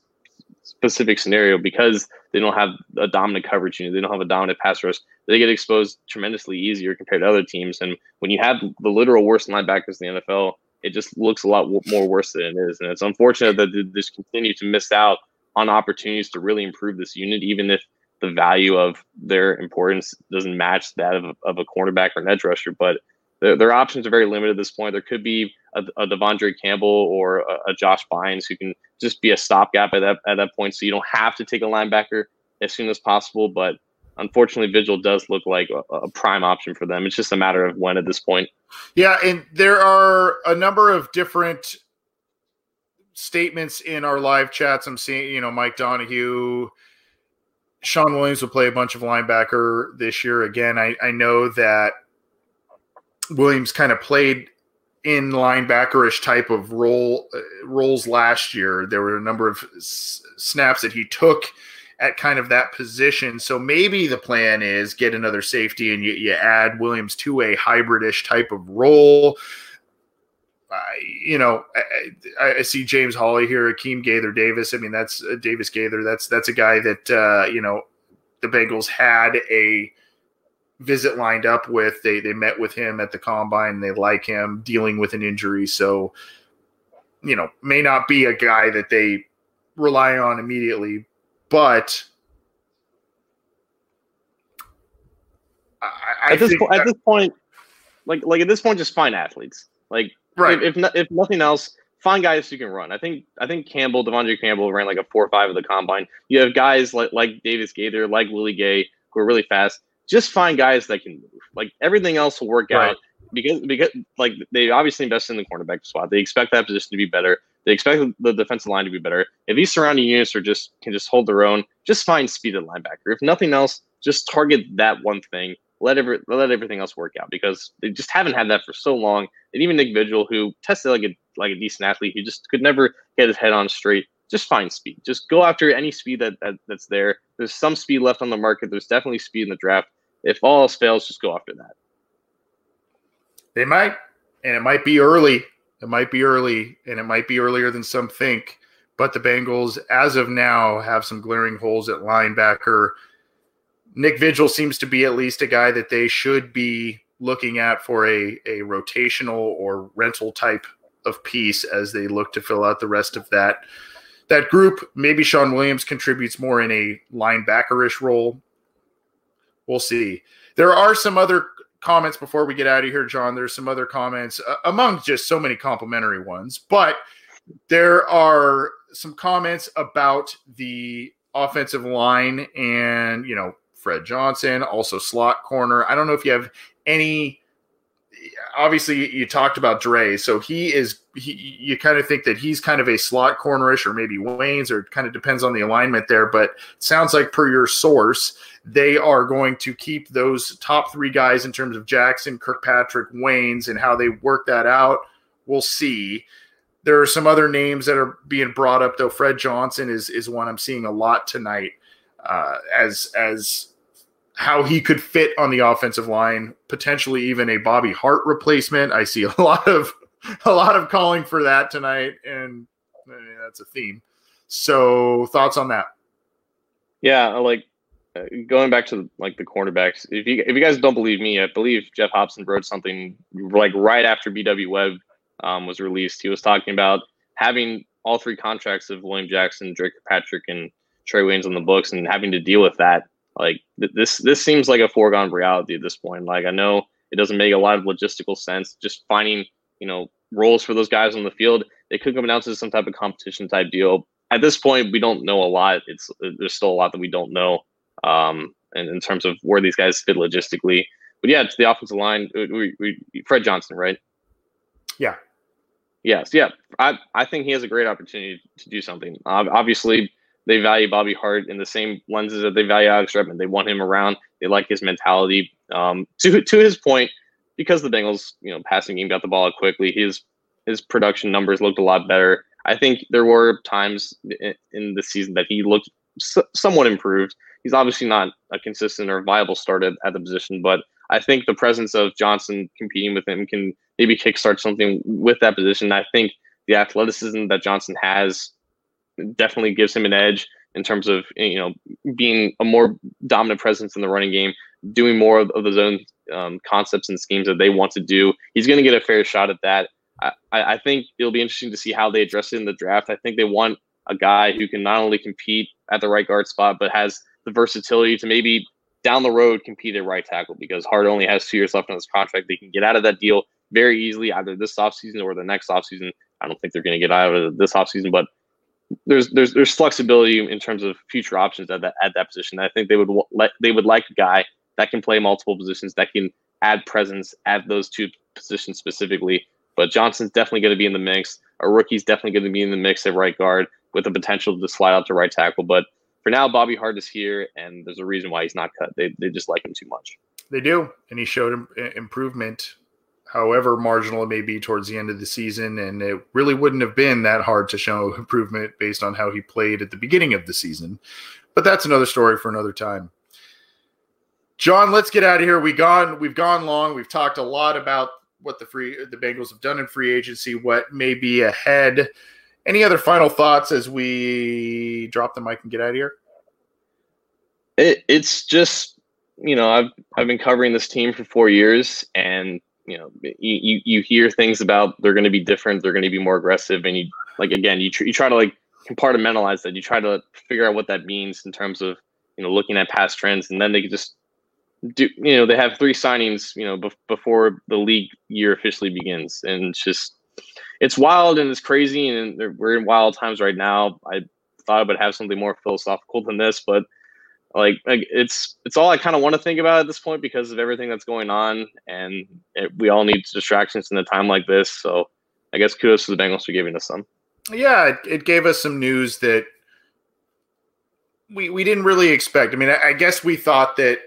specific scenario because they don't have a dominant coverage unit, they don't have a dominant pass rush, they get exposed tremendously easier compared to other teams. And when you have the literal worst linebackers in the NFL, it just looks a lot more worse than it is. And it's unfortunate that they just continue to miss out on opportunities to really improve this unit, even if the value of their importance doesn't match that of, of a cornerback or an edge rusher. But their, their options are very limited at this point. There could be a, a De'Vondre Campbell or a, a, Josh Bynes who can just be a stopgap at that at that point, so you don't have to take a linebacker as soon as possible. But unfortunately, Vigil does look like a, a, prime option for them. It's just a matter of when at this point. Yeah, and there are a number of different statements in our live chats. I'm seeing, you know, Mike Donahue Shawn Williams will play a bunch of linebacker this year. Again, I, I know that Williams kind of played in linebackerish type of role uh, roles last year. There were a number of s- snaps that he took at kind of that position. So maybe the plan is get another safety and you, you add Williams to a hybridish type of role. I, you know, I, I, see James Hawley here, Akeem Gaither Davis. I mean, that's uh, Davis Gaither. That's that's a guy that uh, you know the Bengals had a visit lined up with. They they met with him at the combine. They like him dealing with an injury, so you know may not be a guy that they rely on immediately, but I, I at this po- at this point, like like at this point, just find athletes. Like right. if if, if nothing else, find guys who can run. I think I think Campbell, De'Vondre Campbell ran like a four or five of the combine. You have guys like like Davis Gaither, like Willie Gay, who are really fast. Just find guys that can move. Like everything else will work right. out because because like they obviously invested in the cornerback spot. They expect that position to be better. They expect the defensive line to be better. If these surrounding units are just can just hold their own, just find speed at linebacker. If nothing else, just target that one thing. Let every, let everything else work out because they just haven't had that for so long. And even Nick Vigil, who tested like a like a decent athlete, he just could never get his head on straight. Just find speed. Just go after any speed that, that that's there. There's some speed left on the market. There's definitely speed in the draft. If all else fails, just go after that. They might, and it might be early. It might be early, and it might be earlier than some think. But the Bengals, as of now, have some glaring holes at linebacker. Nick Vigil seems to be at least a guy that they should be looking at for a, a rotational or rental type of piece as they look to fill out the rest of that that group. Maybe Shawn Williams contributes more in a linebackerish role. We'll see. There are some other comments before we get out of here, John. There's some other comments uh, among just so many complimentary ones, but there are some comments about the offensive line and, you know, Fred Johnson, also slot corner. I don't know if you have any. Obviously, you talked about Dre, so he is. He, you kind of think that he's kind of a slot cornerish, or maybe Waynes, or kind of depends on the alignment there. But sounds like per your source they are going to keep those top three guys in terms of Jackson, Kirkpatrick, Waynes, and how they work that out. We'll see. There are some other names that are being brought up, though. Fred Johnson is is one I'm seeing a lot tonight uh, as as how he could fit on the offensive line, potentially even a Bobby Hart replacement. I see a lot of a lot of calling for that tonight, and I mean, that's a theme. So, thoughts on that? Yeah, like uh, going back to like the cornerbacks, if you if you guys don't believe me, I believe Geoff Hobson wrote something like right after BW Webb um, was released. He was talking about having all three contracts of William Jackson, Dre Kirkpatrick, and Trae Waynes on the books, and having to deal with that. Like th- this, this seems like a foregone reality at this point. Like I know it doesn't make a lot of logistical sense. Just finding you know roles for those guys on the field, they could come down to some type of competition type deal. At this point, we don't know a lot. It's there's still a lot that we don't know um, and in terms of where these guys fit logistically. But yeah, it's the offensive line. We, we, Fred Johnson, right? Yeah. Yes. Yeah. I, I think he has a great opportunity to do something. Uh, obviously, they value Bobby Hart in the same lenses that they value Alex Redmond. They want him around. They like his mentality. Um, to to his point, because the Bengals, you know, passing game got the ball quickly, his his production numbers looked a lot better. I think there were times in the season that he looked somewhat improved he's obviously not a consistent or viable start at, at the position, but I think the presence of Johnson competing with him can maybe kickstart something with that position. I think the athleticism that Johnson has definitely gives him an edge in terms of you know being a more dominant presence in the running game, doing more of, of the zone um, concepts and schemes that they want to do. He's going to get a fair shot at that. I, I think it'll be interesting to see how they address it in the draft. I think they want a guy who can not only compete at the right guard spot, but has the versatility to maybe down the road compete at right tackle because Hart only has two years left on his contract. They can get out of that deal very easily, either this offseason or the next offseason. I don't think they're going to get out of this offseason, but there's there's there's flexibility in terms of future options at that at that position. I think they would let they would like a guy that can play multiple positions that can add presence at those two positions specifically. But Johnson's definitely going to be in the mix. A rookie's definitely going to be in the mix at right guard with the potential to slide out to right tackle. But for now, Bobby Hart is here, and there's a reason why he's not cut. They, they just like him too much. They do, and he showed improvement however marginal it may be towards the end of the season. And it really wouldn't have been that hard to show improvement based on how he played at the beginning of the season. But that's another story for another time. John, let's get out of here. We gone. We've gone long. We've talked a lot about what the free the Bengals have done in free agency, what may be ahead. Any other final thoughts as we drop the mic and get out of here? It, it's just you know I've I've been covering this team for four years, and you know you you hear things about they're going to be different, they're going to be more aggressive, and you like again you tr- you try to like compartmentalize that. You try to figure out what that means in terms of you know looking at past trends, and then they just do you know they have three signings you know be- before the league year officially begins and it's just it's wild and it's crazy and we're in wild times right now i thought i would have something more philosophical than this but like, like it's it's all i kind of want to think about at this point because of everything that's going on and it, we all need distractions in a time like this so i guess kudos to the bengals for giving us some. Yeah it, it gave us some news that we we didn't really expect. I mean I, I guess we thought that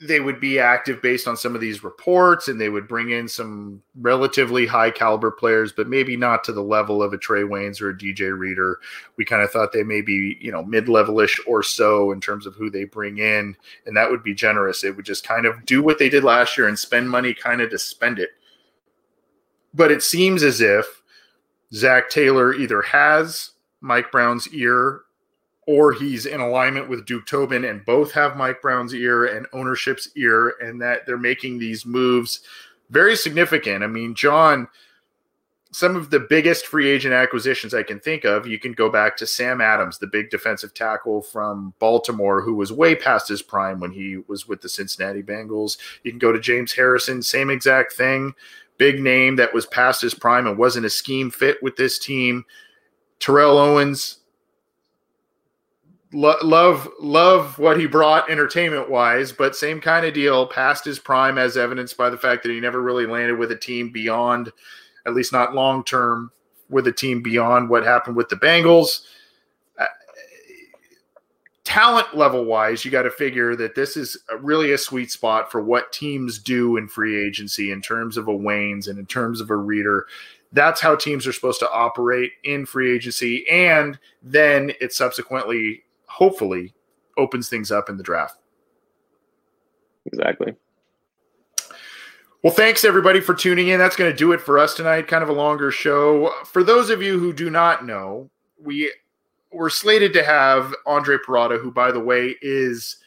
they would be active based on some of these reports and they would bring in some relatively high caliber players, but maybe not to the level of a Trae Waynes or a DJ Reader. We kind of thought they may be, you know, mid levelish or so in terms of who they bring in. And that would be generous. It would just kind of do what they did last year and spend money kind of to spend it. But it seems as if Zac Taylor either has Mike Brown's ear or he's in alignment with Duke Tobin, and both have Mike Brown's ear and ownership's ear, and that they're making these moves very significant. I mean, John, some of the biggest free agent acquisitions I can think of, you can go back to Sam Adams, the big defensive tackle from Baltimore, who was way past his prime when he was with the Cincinnati Bengals. You can go to James Harrison, same exact thing. Big name that was past his prime and wasn't a scheme fit with this team. Terrell Owens, Lo- love love what he brought entertainment wise, but same kind of deal. Past his prime, as evidenced by the fact that he never really landed with a team beyond, at least not long term, with a team beyond what happened with the Bengals. Uh, talent level wise, you got to figure that this is really a sweet spot for what teams do in free agency in terms of a Waynes and in terms of a Reader that's how teams are supposed to operate in free agency and then it subsequently hopefully opens things up in the draft. Exactly. Well, thanks everybody for tuning in. That's going to do it for us tonight. Kind of a longer show. For those of you who do not know, we were slated to have Andre Parada, who, by the way, is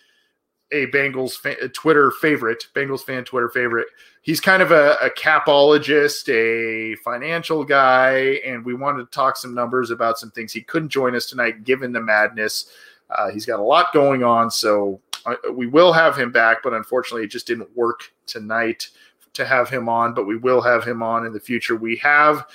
a Bengals fan, a Twitter favorite, Bengals fan Twitter favorite. He's kind of a, a, capologist, a financial guy, and we wanted to talk some numbers about some things. He couldn't join us tonight given the madness uh, he's got a lot going on, so uh, we will have him back, but unfortunately, it just didn't work tonight to have him on. But we will have him on in the future. We have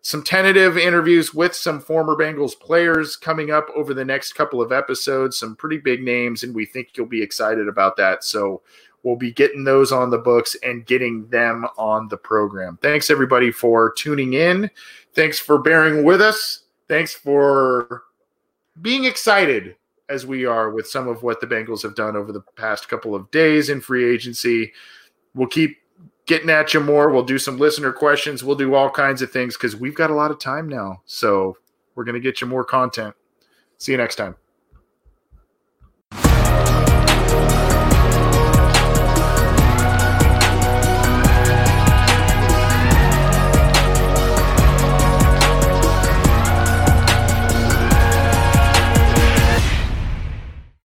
some tentative interviews with some former Bengals players coming up over the next couple of episodes, some pretty big names, and we think you'll be excited about that. So we'll be getting those on the books and getting them on the program. Thanks, everybody, for tuning in. Thanks for bearing with us. Thanks for being excited as we are with some of what the Bengals have done over the past couple of days in free agency. We'll keep getting at you more. We'll do some listener questions. We'll do all kinds of things because we've got a lot of time now. So we're going to get you more content. See you next time.